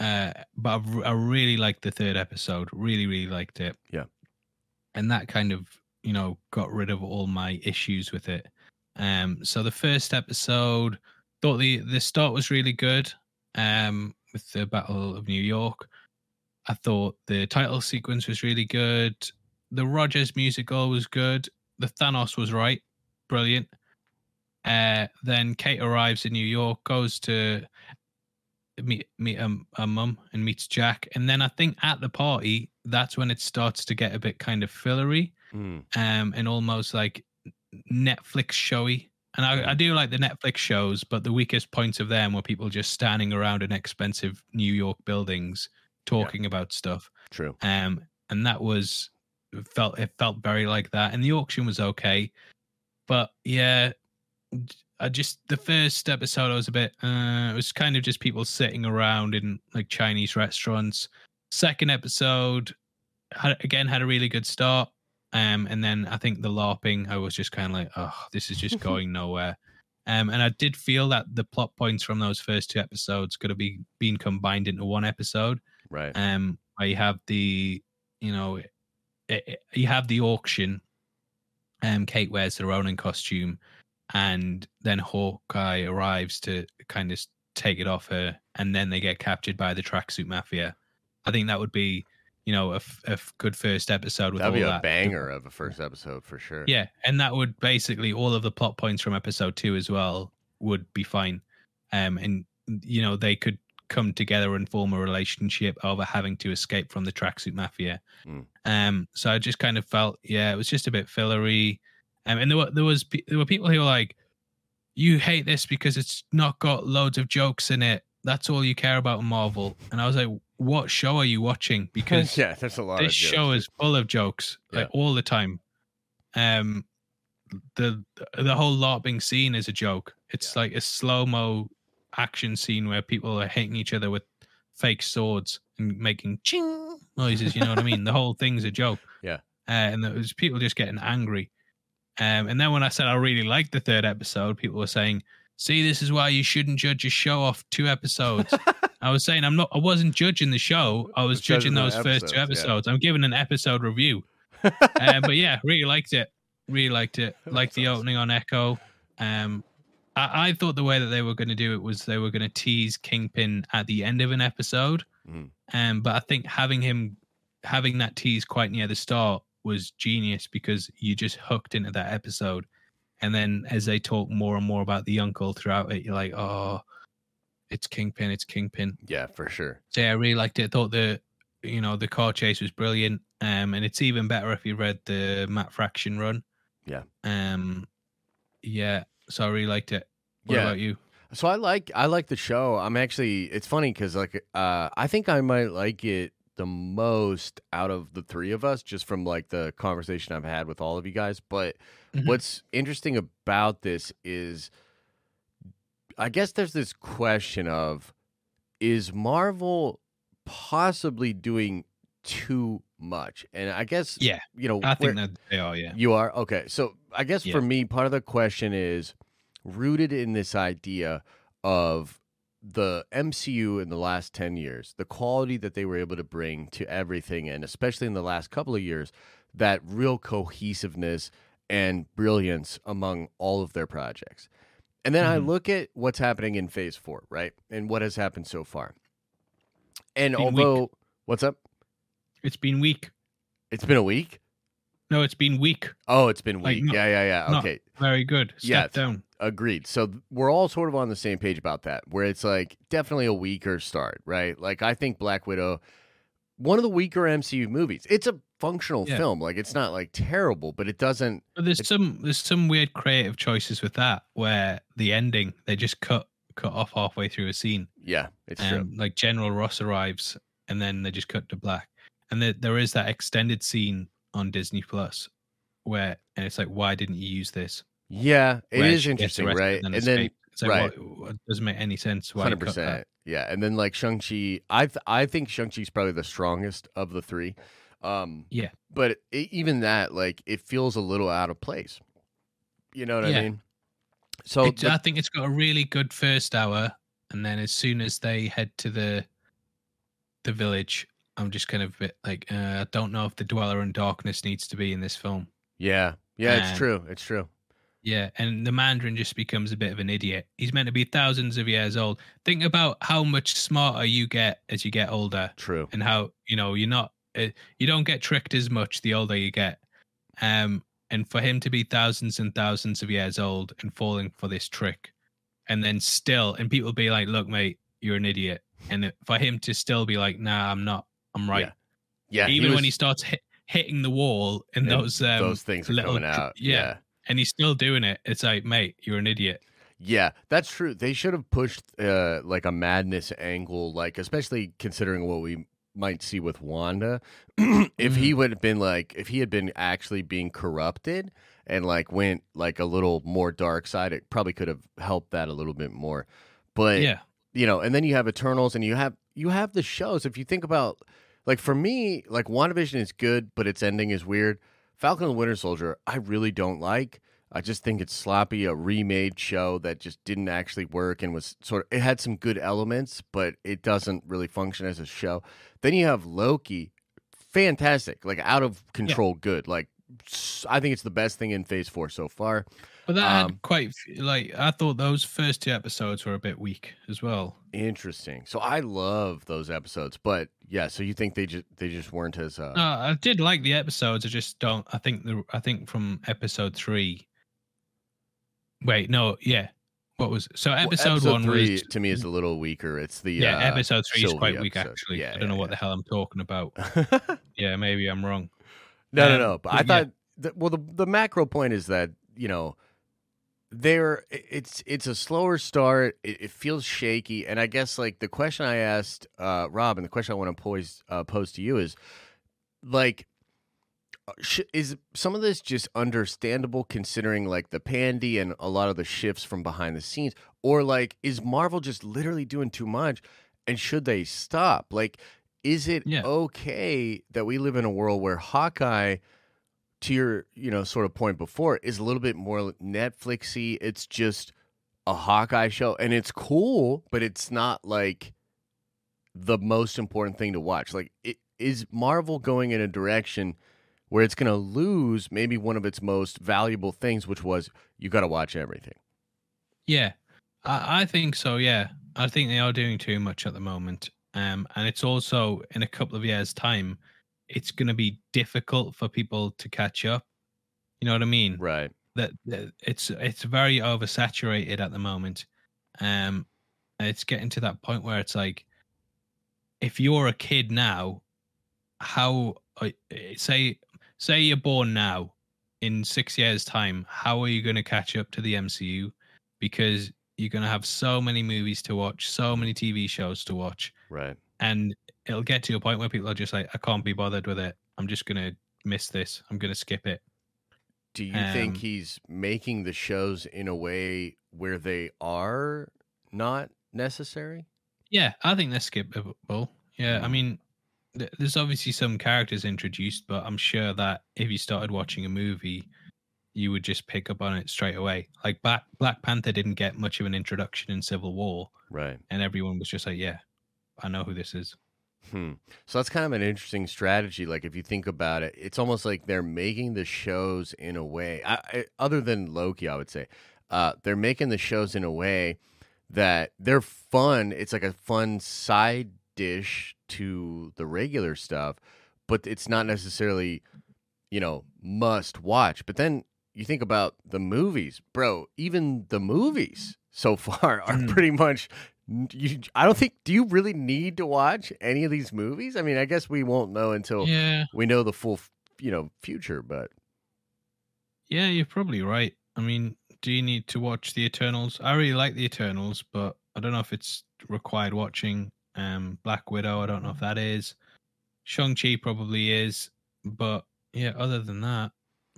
Uh, but I really liked the third episode. Really, really liked it. Yeah. and that kind of you know got rid of all my issues with it. Um, so the first episode thought the the start was really good. Um, with the Battle of New York, I thought the title sequence was really good. The Rogers musical was good. The Thanos was right, brilliant. Uh, then Kate arrives in New York, goes to meet meet a, a mum and meets Jack, and then I think at the party that's when it starts to get a bit kind of fillery, Mm. um, and almost like Netflix showy. And I, I do like the Netflix shows, but the weakest points of them were people just standing around in expensive New York buildings talking about stuff True. um and that was felt it felt very like that and the auction was okay. But yeah i just the first episode i was a bit uh it was kind of just people sitting around in like chinese restaurants. Second episode had, again had a really good start um and then i think the larping i was just kind of like oh this is just going nowhere. Um and i did feel that the plot points from those first two episodes could have been been combined into one episode. Right. um where you have the you know i- i- you have the auction um kate wears her own costume and then hawkeye arrives to kind of take it off her and then they get captured by the tracksuit mafia i think that would be you know a, f- a good first episode with That'd be a that. banger of a first episode for sure. yeah and that would basically all of the plot points from episode two as well would be fine um and you know they could come together and form a relationship over having to escape from the tracksuit mafia. Mm. um so i just kind of felt yeah it was just a bit fillery. Um, and there were there was there were people who were like you hate this because it's not got loads of jokes in it. That's all you care about in marvel. And i was like what show are you watching? Because yeah, there's a lot this show is full of jokes like all the time. Um the the whole larping scene is a joke. It's like a slow-mo action scene where people are hitting each other with fake swords and making ching noises you know what i mean the whole thing's a joke Yeah. uh, and there was people just getting angry um and then when i said i really liked the third episode people were saying see this is why you shouldn't judge a show off two episodes I was saying I'm not. I wasn't judging the show. I was Judging judging those first two episodes, yeah. I'm giving an episode review. uh, but yeah, really liked it. Really liked it. Liked the opening on Echo. Um, I, I thought the way that they were going to do it was they were going to tease Kingpin at the end of an episode. Mhm. Um, but I think having him having that tease quite near the start was genius because you just hooked into that episode. And then as they talk more and more about the uncle throughout it, you're like, oh, it's Kingpin, it's Kingpin. Yeah, for sure. So yeah, I really liked it. I thought the you know the car chase was brilliant. Um, and it's even better if you read the Matt Fraction run. Yeah. Um, yeah. So I really liked it. What Yeah. about you? So I like I like the show. I'm actually it's funny because like uh, I think I might like it the most out of the three of us, just from like the conversation I've had with all of you guys. But Mhm. what's interesting about this is, I guess there's this question of, is Marvel possibly doing too much? And I guess Yeah. you know I think that they are. Yeah. you are okay. So I guess Yeah. for me, part of the question is rooted in this idea of the MCU in the last 10 years, the quality that they were able to bring to everything, and especially in the last couple of years, that real cohesiveness and brilliance among all of their projects. And then I Mhm. look at what's happening in phase four, right? And what has happened so far. And Been weak. although, what's up? It's been weak. It's been a week. No, it's been weak. Oh, it's been Like, weak. no- yeah, yeah, yeah. Okay. Very good. Step Yeah, down. Agreed. So we're all sort of on the same page about that, where it's like definitely a weaker start, right? Like I think Black Widow, one of the weaker MCU movies. It's a functional Yeah. film. Like it's not like terrible, but it doesn't. But there's It- some there's some weird creative choices with that where the ending they just cut cut off halfway through a scene. Yeah, it's true. Um, like General Ross arrives and then they just cut to black. And there, there is that extended scene on Disney Plus where and it's like why didn't you use this? Yeah, it Where is interesting, right? And, And then escape. it's like, right. what- what- doesn't make any sense. Hundred percent. Yeah, and then like Shang Chi, I th- I think Shang Chi's probably the strongest of the three. Um, Yeah. but it, even that, like, it feels a little out of place. You know what I mean? So It- the- I think it's got a really good first hour, and then as soon as they head to the the village, I'm just kind of a bit like, uh, I don't know if the Dweller in Darkness needs to be in this film. yeah, yeah, it's true. It's true. Yeah, and the Mandarin just becomes a bit of an idiot. He's meant to be thousands of years old. Think about how much smarter you get as you get older, True. and how you know you're not uh, you don't get tricked as much the older you get. Um, and for him to be thousands and thousands of years old and falling for this trick, and then still, and people be like, "Look, mate, you're an idiot," and for him to still be like, "Nah, I'm not. I'm right." Yeah, Even was- when he starts hit, hitting the wall and, and those um, those things are little coming out. yeah. yeah. and he's still doing it. It's like, mate, you're an idiot. Yeah, that's true. They should have pushed uh, like a madness angle, like especially considering what we might see with Wanda. if he would have been like, if he had been actually being corrupted and like went like a little more dark side, it probably could have helped that a little bit more. But yeah, you know, and then you have Eternals, and you have you have the shows. If you think about, like for me, like WandaVision is good, but its ending is weird. Falcon and the Winter Soldier, I really don't like. I just think it's sloppy, a remade show that just didn't actually work and was sort of. It had some good elements, but it doesn't really function as a show. Then you have Loki, fantastic, like out of control, good. Like I think it's the best thing in Phase Four so far. But that Um, had quite like I thought those first two episodes were a bit weak as well. Interesting. So I love those episodes, but yeah. So you think they just they just weren't as uh, No, I did like the episodes. I just don't. I think the I think from episode three. Wait, no, yeah. What was so Well, episode, one three was to me is a little weaker. It's the yeah. uh, episode three is Sylvie quite weak episode. actually. Yeah, I don't know yeah, what the hell I'm talking about. Yeah, maybe I'm wrong. no, Um, no. But I but yeah. thought well, the the macro point is that you know there it's it's a slower start. It, it feels shaky, and I guess like the question I asked uh, Rob and the question I want to pose uh, pose to you is like uh, sh- is some of this just understandable considering like the pandy and a lot of the shifts from behind the scenes or like is marvel just literally doing too much and should they stop like is it Yeah. okay that we live in a world where hawkeye to your you know sort of point before is a little bit more netflixy it's just a hawkeye show and it's cool but it's not like the most important thing to watch? Like, it, is Marvel going in a direction where it's going to lose maybe one of its most valuable things, which was you got to watch everything? Yeah, I, I think so. Yeah, I think they are doing too much at the moment. Um, and it's also in a couple of years' time, it's going to be difficult for people to catch up. You know what I mean? Right. That, that it's it's very oversaturated at the moment. Um, it's getting to that point where it's like, if you're a kid now, how uh, say say you're born now, in six years' time, how are you going to catch up to the MCU? Because you're going to have so many movies to watch, so many TV shows to watch. Right. And it'll get to a point where people are just like, I can't be bothered with it. I'm just going to miss this. I'm going to skip it. Do you um, think he's making the shows in a way where they are not necessary? Yeah, I think they're skippable. Yeah, I mm. mean, th- there's obviously some characters introduced, but I'm sure that if you started watching a movie, you would just pick up on it straight away. Like Black Black Panther didn't get much of an introduction in Civil War, right? And everyone was just like, "Yeah, I know who this is." Hmm. So that's kind of an interesting strategy. Like if you think about it, it's almost like they're making the shows in a way. I, I, other than Loki, I would say, uh, they're making the shows in a way that they're fun. It's like a fun side dish to the regular stuff, but it's not necessarily, you know, must watch. But then you think about the movies, bro. Even the movies so far are mm. pretty much. You, I don't think. Do you really need to watch any of these movies? I mean, I guess we won't know until yeah. we know the full, you know, future. But yeah, you're probably right. I mean, do you need to watch the Eternals? I really like the Eternals, but I don't know if it's required watching. Um, Black Widow, I don't know if that is. Shang Chi probably is, but yeah, other than that,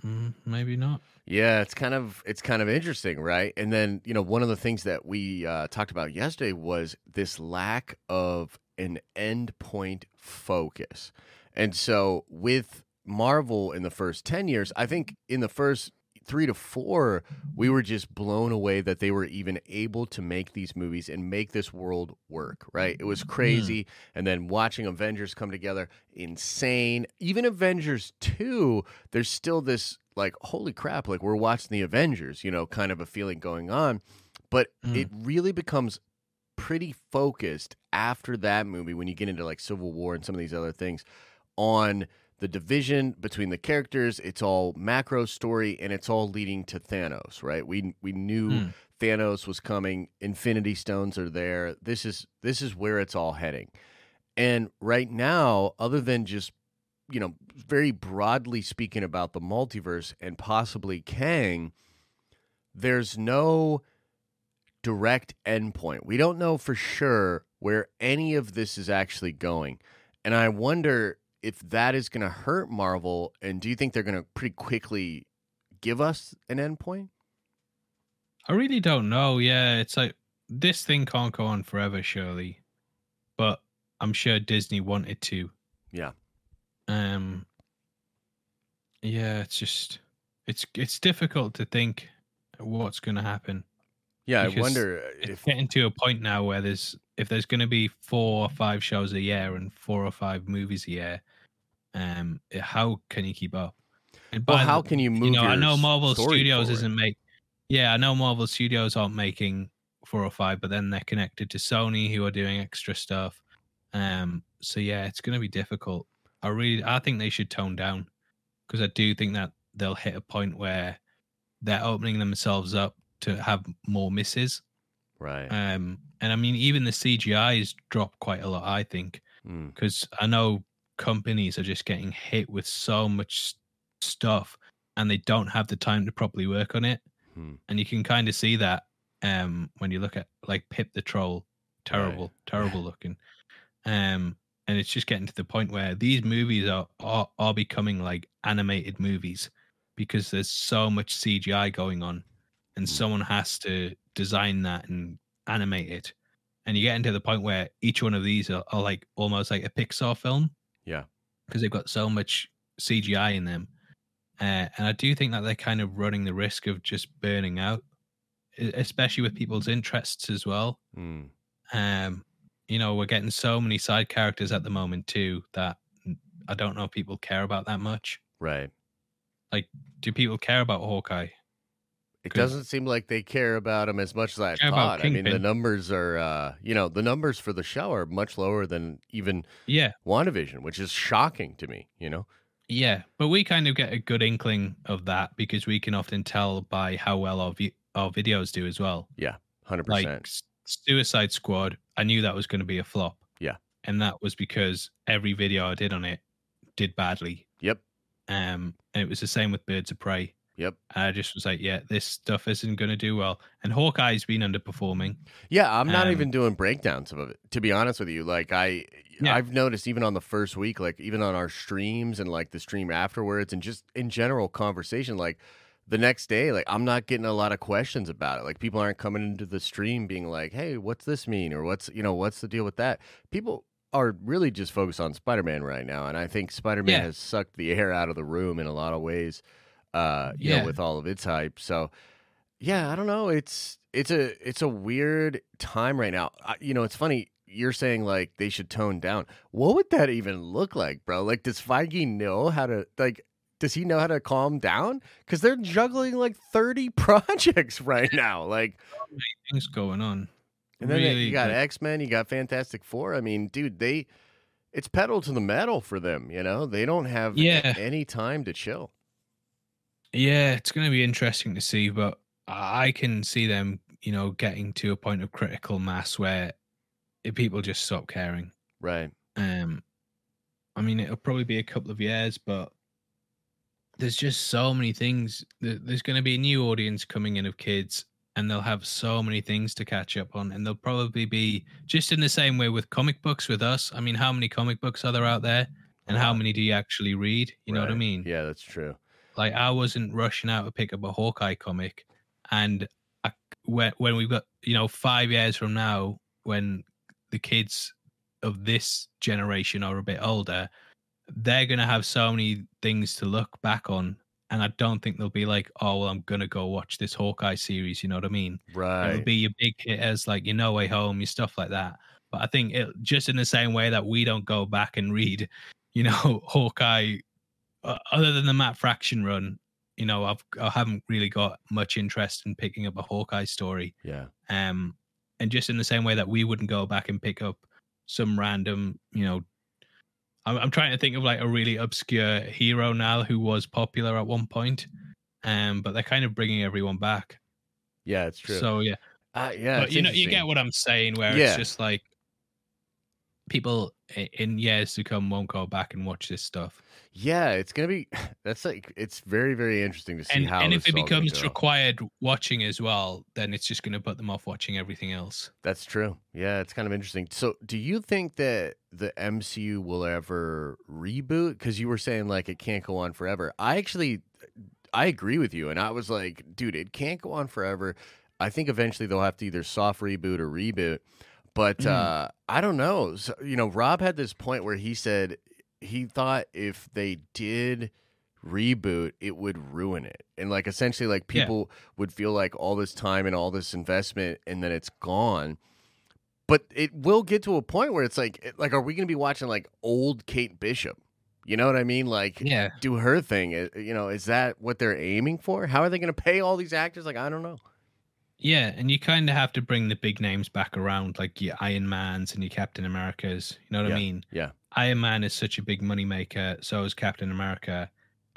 Mm, maybe not. Yeah, it's kind of it's kind of interesting, right? And then you know one of the things that we uh, talked about yesterday was this lack of an endpoint focus, and so with Marvel in the first ten years, I think in the first three to four, we were just blown away that they were even able to make these movies and make this world work, right? It was crazy. Mm. And then watching Avengers come together, insane. Even Avengers 2, there's still this like, holy crap, like we're watching the Avengers, you know, kind of a feeling going on. But mm. it really becomes pretty focused after that movie when you get into like Civil War and some of these other things on the division between the characters. It's all macro story, and it's all leading to Thanos. Right? We we knew mm. Thanos was coming. Infinity Stones are there. This is this is where it's all heading. And right now, other than just you know very broadly speaking about the multiverse and possibly Kang, there's no direct endpoint. We don't know for sure where any of this is actually going. And I wonder if that is going to hurt Marvel, and do you think they're going to pretty quickly give us an endpoint? I really don't know. Yeah, it's like this thing can't go on forever, surely, but I'm sure Disney wanted to. Yeah. Um. Yeah, it's just it's it's difficult to think what's going to happen. Yeah, I wonder if getting to a point now where there's if there's going to be four or five shows a year and four or five movies a year, um, how can you keep up? And well, how can you move? You know, I know Marvel Studios forward. isn't make. Yeah, I know Marvel Studios aren't making four or five, but then they're connected to Sony, who are doing extra stuff. Um, so yeah, it's going to be difficult. I really, I think they should tone down because I do think that they'll hit a point where they're opening themselves up to have more misses. Right. Um, and I mean, even the CGI has dropped quite a lot. I think because mm. I know companies are just getting hit with so much stuff and they don't have the time to properly work on it. Hmm. And you can kind of see that um, when you look at like Pip the Troll, terrible, right. terrible looking. Um, and it's just getting to the point where these movies are, are are becoming like animated movies because there's so much CGI going on, and hmm. someone has to design that and animate it. And you get into the point where each one of these are, are like almost like a Pixar film yeah. Because they've got so much CGI in them. Uh, and I do think that they're kind of running the risk of just burning out, especially with people's interests as well. Mm. Um, you know, we're getting so many side characters at the moment too that I don't know if people care about that much. Right. Like, do people care about Hawkeye? It doesn't seem like they care about him as much as I thought. I mean, the numbers are, uh, you know, the numbers for the show are much lower than even Yeah, WandaVision, which is shocking to me. You know, yeah, but we kind of get a good inkling of that because we can often tell by how well our vi- our videos do as well. Yeah, hundred Like percent. Suicide Squad, I knew that was going to be a flop. Yeah. and that was because every video I did on it did badly. Yep. Um, and it was the same with Birds of Prey. Yep. I just was like, yeah, this stuff isn't going to do well. And Hawkeye's been underperforming. Yeah, I'm not Um, even doing breakdowns of it. To be honest with you, like I, Yeah. I've noticed even on the first week, like even on our streams and like the stream afterwards, and just in general conversation, like the next day, like I'm not getting a lot of questions about it. Like people aren't coming into the stream being like, "Hey, what's this mean?" or "What's you know what's the deal with that?" People are really just focused on Spider-Man right now, and I think Spider-Man Yeah. has sucked the air out of the room in a lot of ways. Uh, you know, Yeah. with all of its hype. So, yeah, I don't know. It's it's a it's a weird time right now. I, you know, it's funny. You're saying like they should tone down. What would that even look like, bro? Like, does Feige know how to like? Does he know how to calm down? Because they're juggling like 30 projects right now. Like, Things going on. and then Really you got. X Men, you got Fantastic Four. I mean, dude, they it's pedal to the metal for them. You know, they don't have Yeah. any time to chill. Yeah, it's going to be interesting to see, but I can see them, you know, getting to a point of critical mass where people just stop caring. Right. Um, I mean, it'll probably be a couple of years, but there's just so many things. There- There's going to be a new audience coming in of kids, and they'll have so many things to catch up on, and they'll probably be just in the same way with comic books with us. I mean, how many comic books are there out there, and how many do you actually read? You know what I mean? Yeah, that's true. Like I wasn't rushing out to pick up a Hawkeye comic, and I, when when we've got you know five years from now, when the kids of this generation are a bit older, they're gonna have so many things to look back on, and I don't think they'll be like, oh well, I'm gonna go watch this Hawkeye series. You know what I mean? Right. It'll be your big hitters like your No Way Home, your stuff like that. But I think it just in the same way that we don't go back and read, you know, Hawkeye, uh, other than the Matt Fraction run, you know, I've I haven't really got much interest in picking up a Hawkeye story. yeah. Um, and just in the same way that we wouldn't go back and pick up some random, you know, I'm, I'm trying to think of like a really obscure hero now who was popular at one point, um, but they're kind of bringing everyone back. Yeah, it's true. So yeah, uh, yeah, but you know, you get what I'm saying, where Yeah. it's just like people in years to come won't go back and watch this stuff. Yeah, it's gonna be. That's like it's very very interesting to see And, how. and if it gonna becomes required watching as well, then it's just going to put them off watching everything else. That's true. Yeah, it's kind of interesting. So, do you think that the MCU will ever reboot? Because you were saying like it can't go on forever. I actually, I agree with you, and I was like, dude, it can't go on forever. I think eventually they'll have to either soft reboot or reboot. But Mm. uh, I don't know. So, you know, Rob had this point where he said he thought if they did reboot, it would ruin it, and like essentially, like Yeah. people would feel like all this time and all this investment, and then it's gone but it will get to a point where it's like like are we going to be watching like old Kate Bishop? You know what I mean? Like Yeah, do her thing. You know, is that what they're aiming for? How are they going to pay all these actors? Like I don't know. Yeah, and you kind of have to bring the big names back around, like your Iron Mans and your Captain Americas. You know what I mean? yeah. Iron Man is such a big moneymaker, so is Captain America,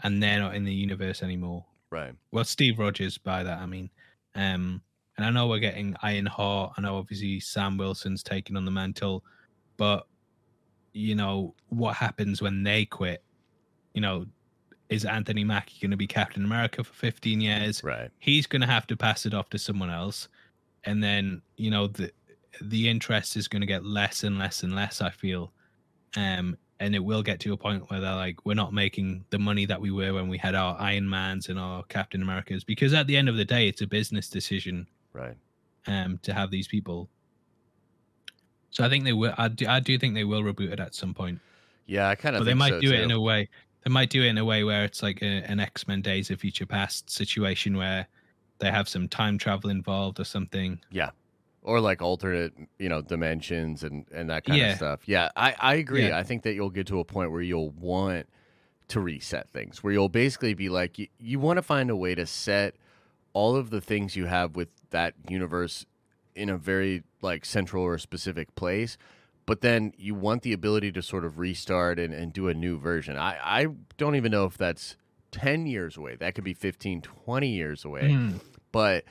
and they're not in the universe anymore. Right. well steve rogers by that i mean um and i know we're getting iron heart i know obviously sam wilson's taking on the mantle but you know what happens when they quit you know is anthony mackie going to be captain america for 15 years Right. he's going to have to pass it off to someone else and then you know the the interest is going to get less and less and less i feel um and it will get to a point where they're like we're not making the money that we were when we had our iron mans and our captain americas because at the end of the day it's a business decision Right. um to have these people so i think they will i do, I do think they will reboot it at some point Yeah, I kind of. but they might do it in a way they might do it in a way where it's like a, an x-men days of future past situation where they have some time travel involved or something Yeah. or like alternate, you know, dimensions and and that kind Yeah. of stuff. Yeah, I I agree. Yeah. I think that you'll get to a point where you'll want to reset things, where you'll basically be like, you, you want to find a way to set all of the things you have with that universe in a very like central or specific place. But then you want the ability to sort of restart and, and do a new version. I, I don't even know if that's 10 years away. That could be 15, 20 years away. Mm. But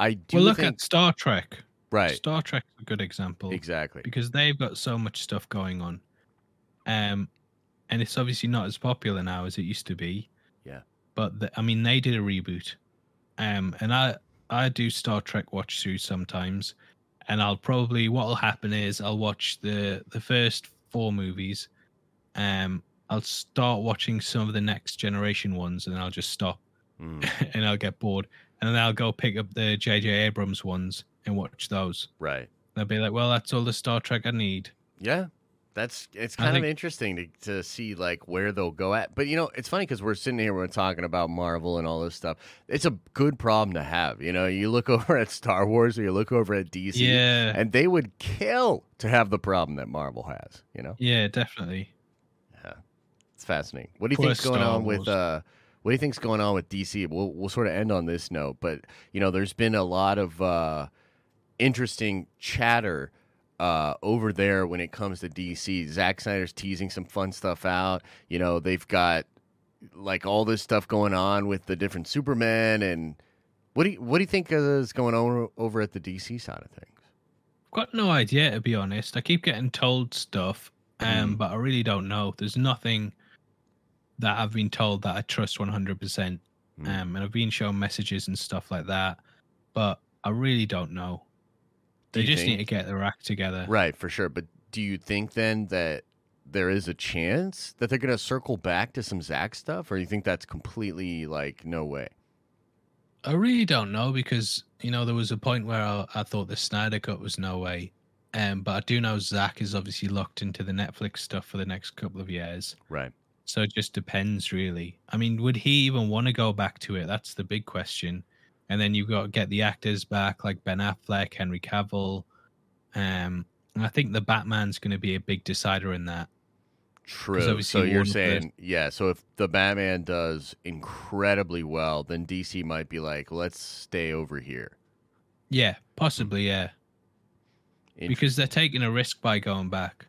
I do Well, look think, at Star Trek. right. Star Trek's a good example Exactly. because they've got so much stuff going on, um, and it's obviously not as popular now as it used to be. Yeah. But the, I mean, they did a reboot, um, and I I do Star Trek watch through sometimes, and I'll probably what'll happen is I'll watch the the first four movies, um, I'll start watching some of the next generation ones, and I'll just stop Mm, and I'll get bored, and then I'll go pick up the J.J. Abrams ones and watch those. right. They'll be like, "Well, that's all the Star Trek I need." Yeah. That's it's kind of interesting to, to see like where they'll go at. But you know, it's funny because we're sitting here we're talking about Marvel and all this stuff. It's a good problem to have. You know, you look over at Star Wars or you look over at DC, Yeah, and they would kill to have the problem that Marvel has. You know, yeah, definitely. yeah, it's fascinating. What do you Poor think's going Star on with uh? What do you think's going on with DC? We'll we'll sort of end on this note, but you know, there's been a lot of uh, interesting chatter uh, over there when it comes to DC. Zack Snyder's teasing some fun stuff out. You know, they've got like all this stuff going on with the different Supermen, and what do you what do you think is going on over at the DC side of things? I've got no idea to be honest. I keep getting told stuff, um, Mhm. but I really don't know. There's nothing that I've been told that I trust 100. percent Mm. Um, and I've been shown messages and stuff like that, but I really don't know. They just need to get their act together. Right, for sure. But do you think then that there is a chance that they're going to circle back to some Zack stuff, or you think that's completely like no way? I really don't know because you know there was a point where I, I thought the Snyder Cut was no way, um, but I do know Zack is obviously locked into the Netflix stuff for the next couple of years, Right. so it just depends really. I mean, would he even want to go back to it? That's the big question. And then you've got get the actors back like Ben Affleck, Henry Cavill, um, and I think the Batman's going to be a big decider in that. True. So you're of the- saying, yeah. So if the Batman does incredibly well, then DC might be like, let's stay over here. Yeah, possibly, yeah, because they're taking a risk by going back.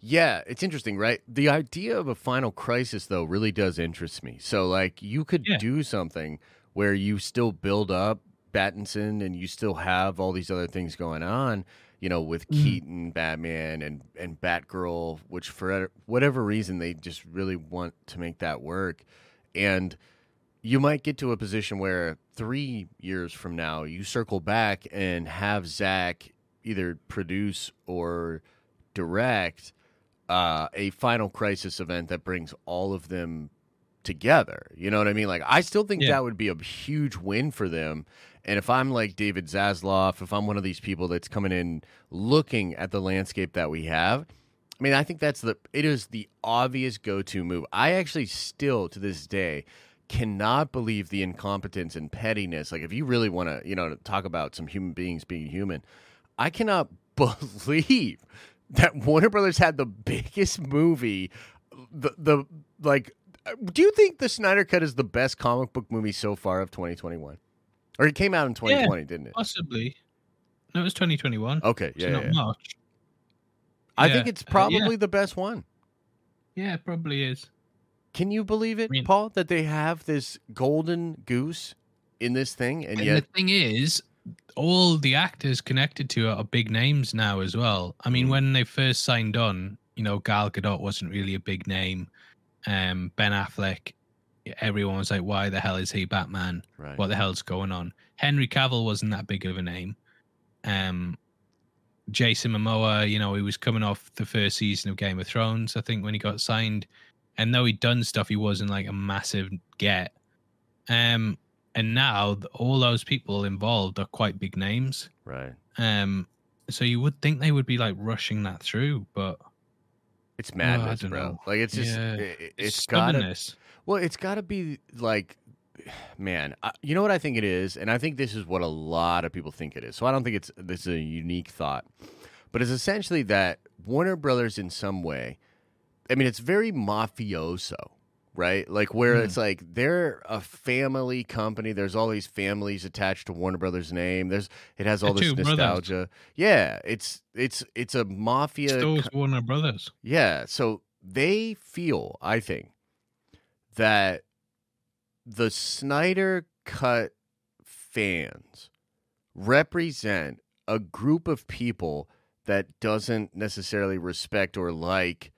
Yeah, it's interesting, right? The idea of a final crisis, though, really does interest me. So, like, you could Yeah. do something where you still build up Battinson and you still have all these other things going on, you know, with Mm. Keaton, Batman, and, and Batgirl, which for whatever reason they just really want to make that work. And you might get to a position where three years from now you circle back and have Zack either produce or direct uh, a final crisis event that brings all of them together. You know what I mean? Like, I still think Yeah. that would be a huge win for them. And if I'm like David Zaslav, if I'm one of these people that's coming in looking at the landscape that we have, I mean, I think that's the it is the obvious go-to move. I actually still to this day cannot believe the incompetence and pettiness. Like if you really want to, you know, talk about some human beings being human, I cannot believe that Warner Brothers had the biggest movie the the like do you think the Snyder Cut is the best comic book movie so far of 2021? Or it came out in 2020, didn't it? Possibly. No, it was 2021. Okay, so yeah, not yeah. much. I Yeah, think it's uh, yeah. probably the best one. Yeah, it probably is. Can you believe it, mean- Paul, that they have this golden goose in this thing, and And yet the thing is, all the actors connected to it are big names now as well. I mean, Mhm. when they first signed on, you know, Gal Gadot wasn't really a big name. Um, Ben Affleck, everyone was like, "Why the hell is he Batman? right, What the hell's going on?" Henry Cavill wasn't that big of a name. Um, Jason Momoa, you know, he was coming off the first season of Game of Thrones, I think, when he got signed. And though he'd done stuff, he wasn't like a massive get. Um, and now all those people involved are quite big names. right. Um, so you would think they would be like rushing that through, but It's oh, madness, don't bro. know. Like it's just Yeah, it, it's it's gotta well, it's gotta be like man, I, you know what I think it is, and I think this is what a lot of people think it is. So I don't think it's this is a unique thought, but it's essentially that Warner Brothers, in some way, I mean, it's very mafioso, right? Like where Mm. it's like they're a family company. There's all these families attached to Warner Brothers' name. There's it has all They're this two brothers. nostalgia. Yeah, it's it's it's a mafia. It's those Warner Brothers. Yeah, so they feel, I think, that the Snyder Cut fans represent a group of people that doesn't necessarily respect or like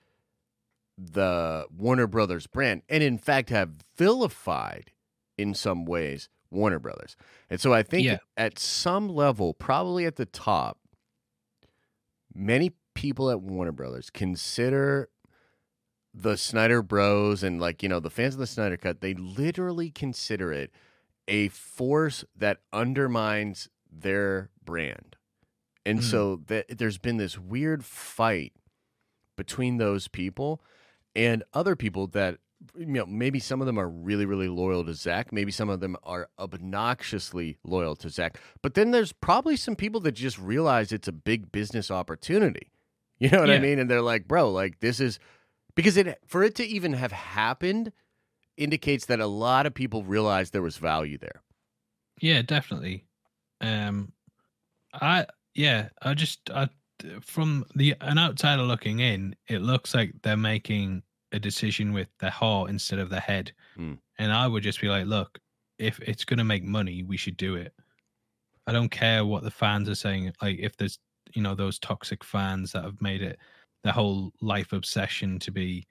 the Warner Brothers brand, and in fact have vilified in some ways Warner Brothers. And so I think Yeah. at some level, probably at the top, many people at Warner Brothers consider the Snyder Bros and like you know the fans of the Snyder Cut. They literally consider it a force that undermines their brand, and Mm. so that there's been this weird fight between those people and other people that you know maybe some of them are really really loyal to Zack maybe some of them are obnoxiously loyal to Zack but then there's probably some people that just realize it's a big business opportunity. You know what I mean? And they're like bro like this is because it for it to even have happened indicates that a lot of people realized there was value there. Yeah, definitely. Um, I yeah, I just I from the an outsider looking in, it looks like they're making a decision with their heart instead of their head. Hmm. And I would just be like, look, if it's going to make money, we should do it. I don't care what the fans are saying. Like if there's you know those toxic fans that have made it their whole life obsession to be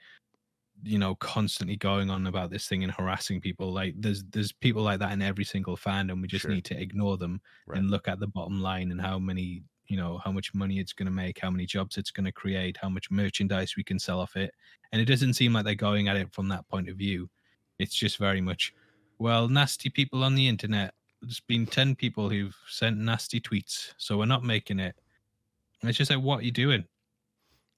you know constantly going on about this thing and harassing people like there's there's people like that in every single fandom we just Sure. need to ignore them Right. and look at the bottom line and how many you know how much money it's going to make how many jobs it's going to create how much merchandise we can sell off it and it doesn't seem like they're going at it from that point of view. It's just very much well nasty people on the internet. There's been 10 people who've sent nasty tweets so we're not making it. And it's just like what are you doing?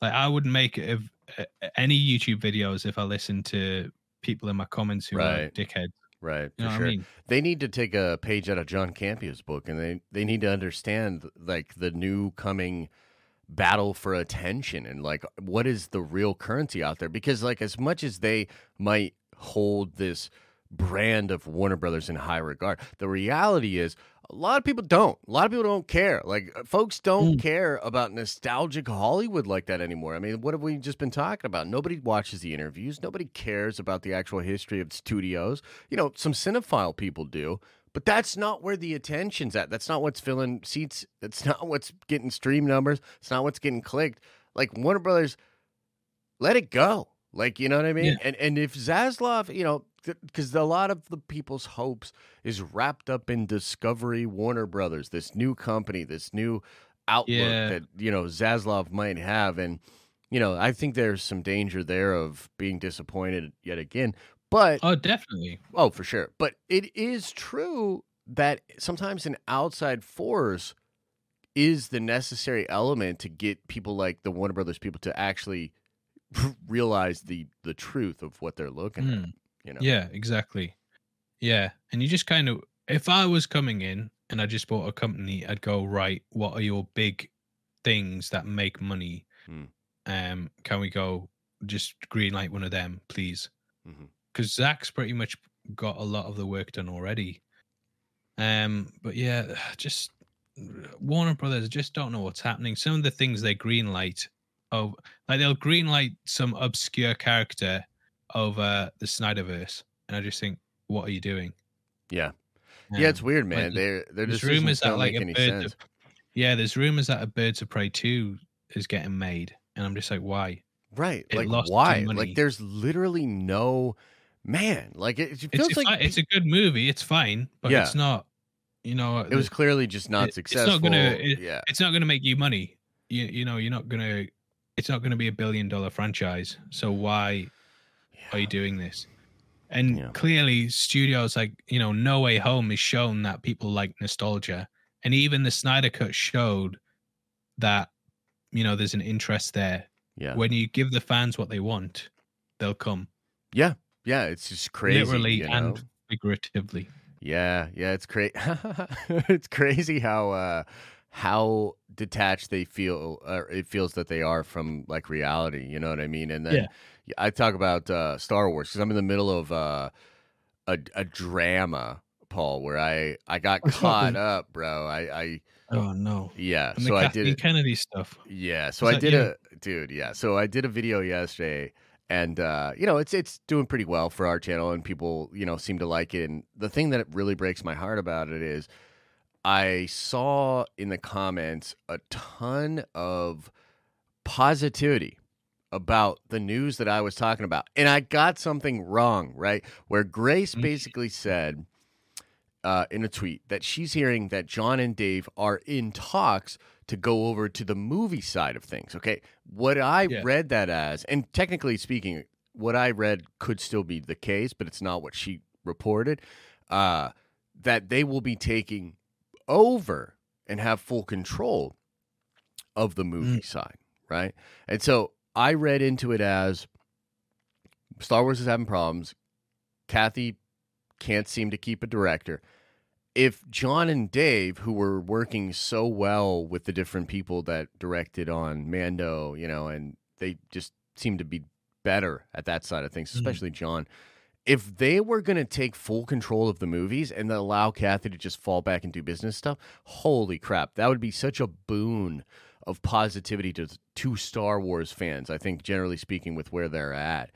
Like i wouldn't make it of uh, any youtube videos if i listened to people in my comments who are dickheads right you know for sure i mean? They need to take a page out of John Campea's book and they they need to understand like the new coming battle for attention and like what is the real currency out there? Because like as much as they might hold this brand of Warner Brothers in high regard the reality is a lot of people don't. A lot of people don't care. Like uh, folks don't Mm. care about nostalgic Hollywood like that anymore. I mean what have we just been talking about? Nobody watches the interviews. Nobody cares about the actual history of studios. You know some cinephile people do but that's not where the attention's at. That's not what's filling seats. That's not what's getting stream numbers. It's not what's getting clicked. Like warner brothers let it go. Like you know what i mean? Yeah. and and if zaslav you know because a lot of the people's hopes is wrapped up in discovery warner brothers this new company this new outlook Yeah. that you know zaslav might have and you know i think there's some danger there of being disappointed yet again but oh definitely Oh, for sure. But it is true that sometimes an outside force is the necessary element to get people like the Warner Brothers people to actually realize the the truth of what they're looking at. Hmm. You know? Yeah, exactly. Yeah. And you just kind of, if I was coming in and I just bought a company, I'd go, right, what are your big things that make money? Hmm. Um, Can we go just green light one of them, please? Because Zack's pretty much got a lot of the work done already. Um, But yeah, just Warner Brothers just don't know what's happening. Some of the things they green light, oh, like they'll green light some obscure character over the Snyderverse, and I just think, what are you doing? Yeah. Yeah, it's Um, weird, like, man. They're they're there's rumors that like a any bird sense. yeah, there's rumors that a Birds of Prey two is getting made, and I'm just like, why? Right. it Like why? Like there's literally no man. Like it, it It's feels a, like it's a good movie, it's fine, but Yeah. it's not. You know, it was clearly just not it- it's not gonna- it- yeah. it's not going to make you money. You you know, you're not going to. It's not going to be a billion dollar franchise. So why are you doing this? And Yeah. clearly, studios like you know, No Way Home is shown that people like nostalgia, and even the Snyder Cut showed that you know there's an interest there. Yeah. When you give the fans what they want, they'll come. Yeah. Yeah. It's just crazy. Literally you know? and figuratively. Yeah, yeah, it's crazy. it's crazy how uh, how detached they feel, or it feels that they are from like reality. You know what I mean? And then Yeah. I talk about uh, Star Wars because I'm in the middle of uh, a a drama, Paul, where I I got What's caught happened? up, bro. I I Oh no! yeah. And so I did it. Kennedy stuff. Yeah, so Was I did you? a dude, yeah. So I did a video yesterday and uh you know, it's it's doing pretty well for our channel and people, you know, seem to like it and the thing that really breaks my heart about it is I saw in the comments a ton of positivity about the news that I was talking about. And I got something wrong, right? Where Grace Mhm. basically said uh, in a tweet that she's hearing that John and Dave are in talks to go over to the movie side of things. Okay. What I Yeah. read that as, and technically speaking, what I read could still be the case, but it's not what she reported, uh, that they will be taking over and have full control of the movie side. Right. And so I read into it as Star Wars is having problems. Kathy can't seem to keep a director. If John and Dave, who were working so well with the different people that directed on Mando, you know, and they just seem to be better at that side of things, Mhm. especially John. If they were going to take full control of the movies and allow Kathy to just fall back and do business stuff, holy crap, that would be such a boon of positivity to to Star Wars fans. I think generally speaking, with where they're at.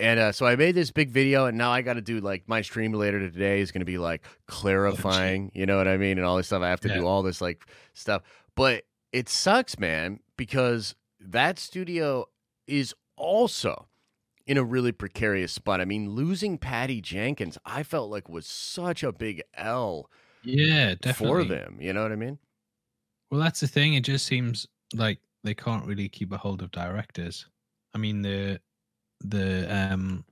And uh, so I made this big video, and now I got to do like my stream later today is going to be like clarifying, you know what I mean, and all this stuff. I have to Yeah. do all this like stuff, but it sucks, man, because that studio is also in a really precarious spot. I mean, losing Patty Jenkins, I felt like was such a big L Yeah, definitely. for them. You know what I mean? Well, that's the thing. It just seems like they can't really keep a hold of directors. I mean, the the um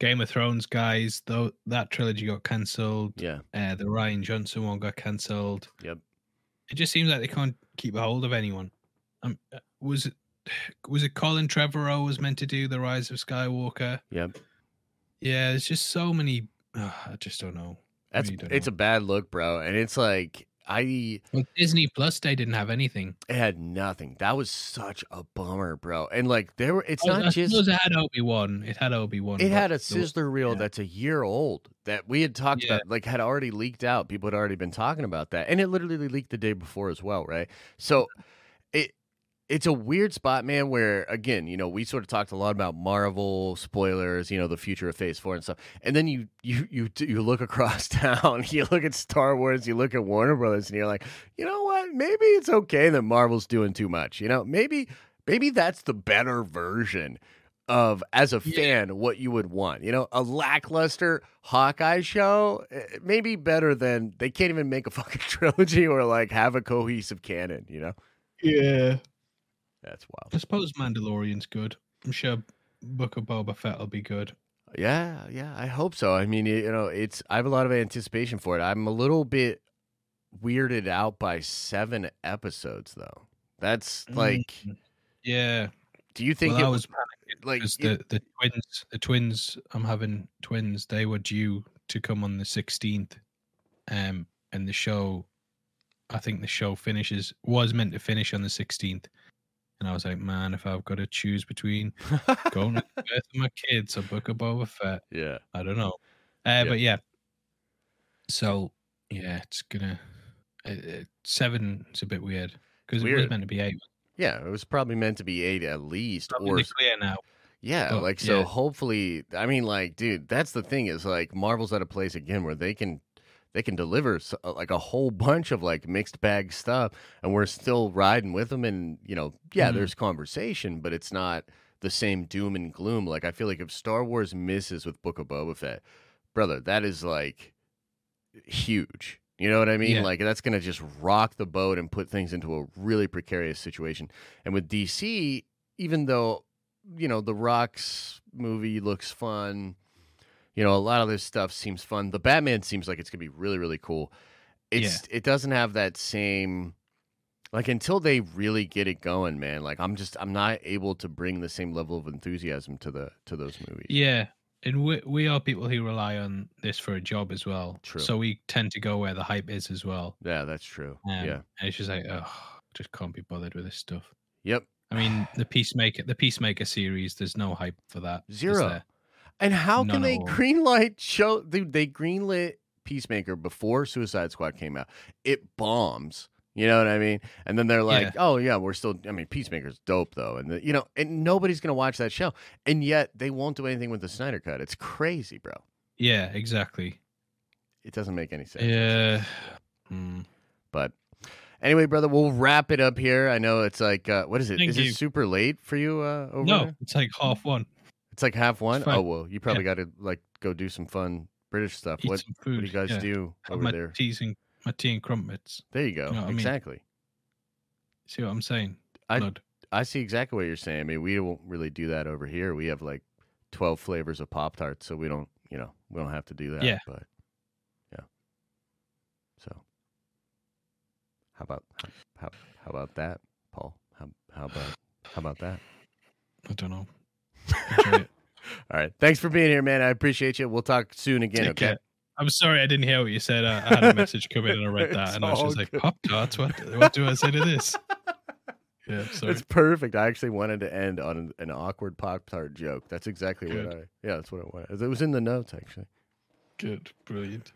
Game of Thrones guys, though that trilogy got cancelled. Yeah. Uh, the Rian Johnson one got cancelled. Yep. It just seems like they can't keep a hold of anyone. Um, uh, was it was it Colin Trevorrow was meant to do the Rise of Skywalker? Yep. Yeah, there's just so many. Uh, I just don't know. That's really don't it's know. a bad look, bro. And it's like I Well, Disney Plus they didn't have anything. it had nothing. That was such a bummer, bro. And like there were it's Oh, not I just it had Obi Wan. It had Obi Wan. it had a sizzler reel yeah. that's a year old that we had talked Yeah. about, like had already leaked out. People had already been talking about that, and it literally leaked the day before as well, right? So it it's a weird spot, man. Where again, you know, we sort of talked a lot about Marvel spoilers, you know, the future of Phase Four and stuff, and then you you you you look across town, you look at Star Wars, you look at Warner Brothers, and you're like, you know what? Maybe it's okay that Marvel's doing too much. You know, maybe maybe that's the better version of as a Yeah. fan what you would want. You know, a lackluster Hawkeye show, eh, maybe better than they can't even make a fucking trilogy or like have a cohesive canon. You know, Yeah. That's wild. I suppose Mandalorian's good. I'm sure Book of Boba Fett will be good. Yeah, yeah, I hope so. I mean, you know, it's I have a lot of anticipation for it. I'm a little bit weirded out by seven episodes though. That's like, Mm. Yeah. do you think well, it I was like the, the twins, the twins, I'm having twins. They were due to come on the 16th, um, and the show, I think the show finishes was meant to finish on the 16th, and I was like, man, if I've got to choose between going to the birth of my kids or Book of Boba Fett, yeah, I don't know. Uh, Yeah. But yeah, so yeah, it's gonna uh, seven. It's a bit weird because it was meant to be eight. yeah, it was probably meant to be eight at least, Probably or clear now. Yeah, But, like so yeah. hopefully I mean like dude, that's the thing is like Marvel's at a place again where they can they can deliver uh, like a whole bunch of like mixed bag stuff and we're still riding with them and you know, yeah, Mhm. there's conversation, but it's not the same doom and gloom. Like I feel like if Star Wars misses with Book of Boba Fett, brother, that is like huge. You know what I mean? Yeah. Like that's going to just rock the boat and put things into a really precarious situation. And with DC, even though you know the Rock's movie looks fun, you know a lot of this stuff seems fun. The Batman seems like it's going to be really really cool. It's it doesn't have that same like until they really get it going, man. Like I'm just I'm not able to bring the same level of enthusiasm to the to those movies. Yeah, and we, we are people who rely on this for a job as well. True. So we tend to go where the hype is as well. Yeah, that's true. Um, yeah. And it's just like, oh, just can't be bothered with this stuff. Yep. I mean, the Peacemaker, the Peacemaker series, there's no hype for that. Zero. And how can they greenlight show? Dude, they greenlit Peacemaker before Suicide Squad came out. It bombs. You know what I mean? And then they're like, "Oh yeah, we're still." I mean, Peacemaker's dope though, and the, you know, and nobody's gonna watch that show, and yet they won't do anything with the Snyder Cut. It's crazy, bro. Yeah, exactly. It doesn't make any sense. Yeah. Hmm. But anyway, brother, we'll wrap it up here. I know it's like, uh, what is it? Thank Is you. it super late for you uh, over No, there? it's like half one. It's like half one. Oh well, you probably got to like go do some fun British stuff. What what do you guys yeah. do over my there? teas and my tea and crumpets. There you go. you know what I mean? exactly. See what I'm saying? I- Blood. I see exactly what you're saying. I mean, we don't really do that over here. We have like twelve flavors of Pop Tarts, so we don't, you know, we don't have to do that. Yeah. But yeah. So how about how how about that, Paul? How how about how about that? I don't know. All right. Thanks for being here, man. I appreciate you. We'll talk soon again. Take okay. care. I'm sorry I didn't hear what you said. I, I had a message come in and I read It's that, and I was just like, "Pop tarts? What? What do I say to this?" Yeah, sorry. It's perfect. I actually wanted to end on an, an awkward Pop Tart joke. That's exactly what I. Yeah, that's what it was. It was in the notes actually. Good, brilliant.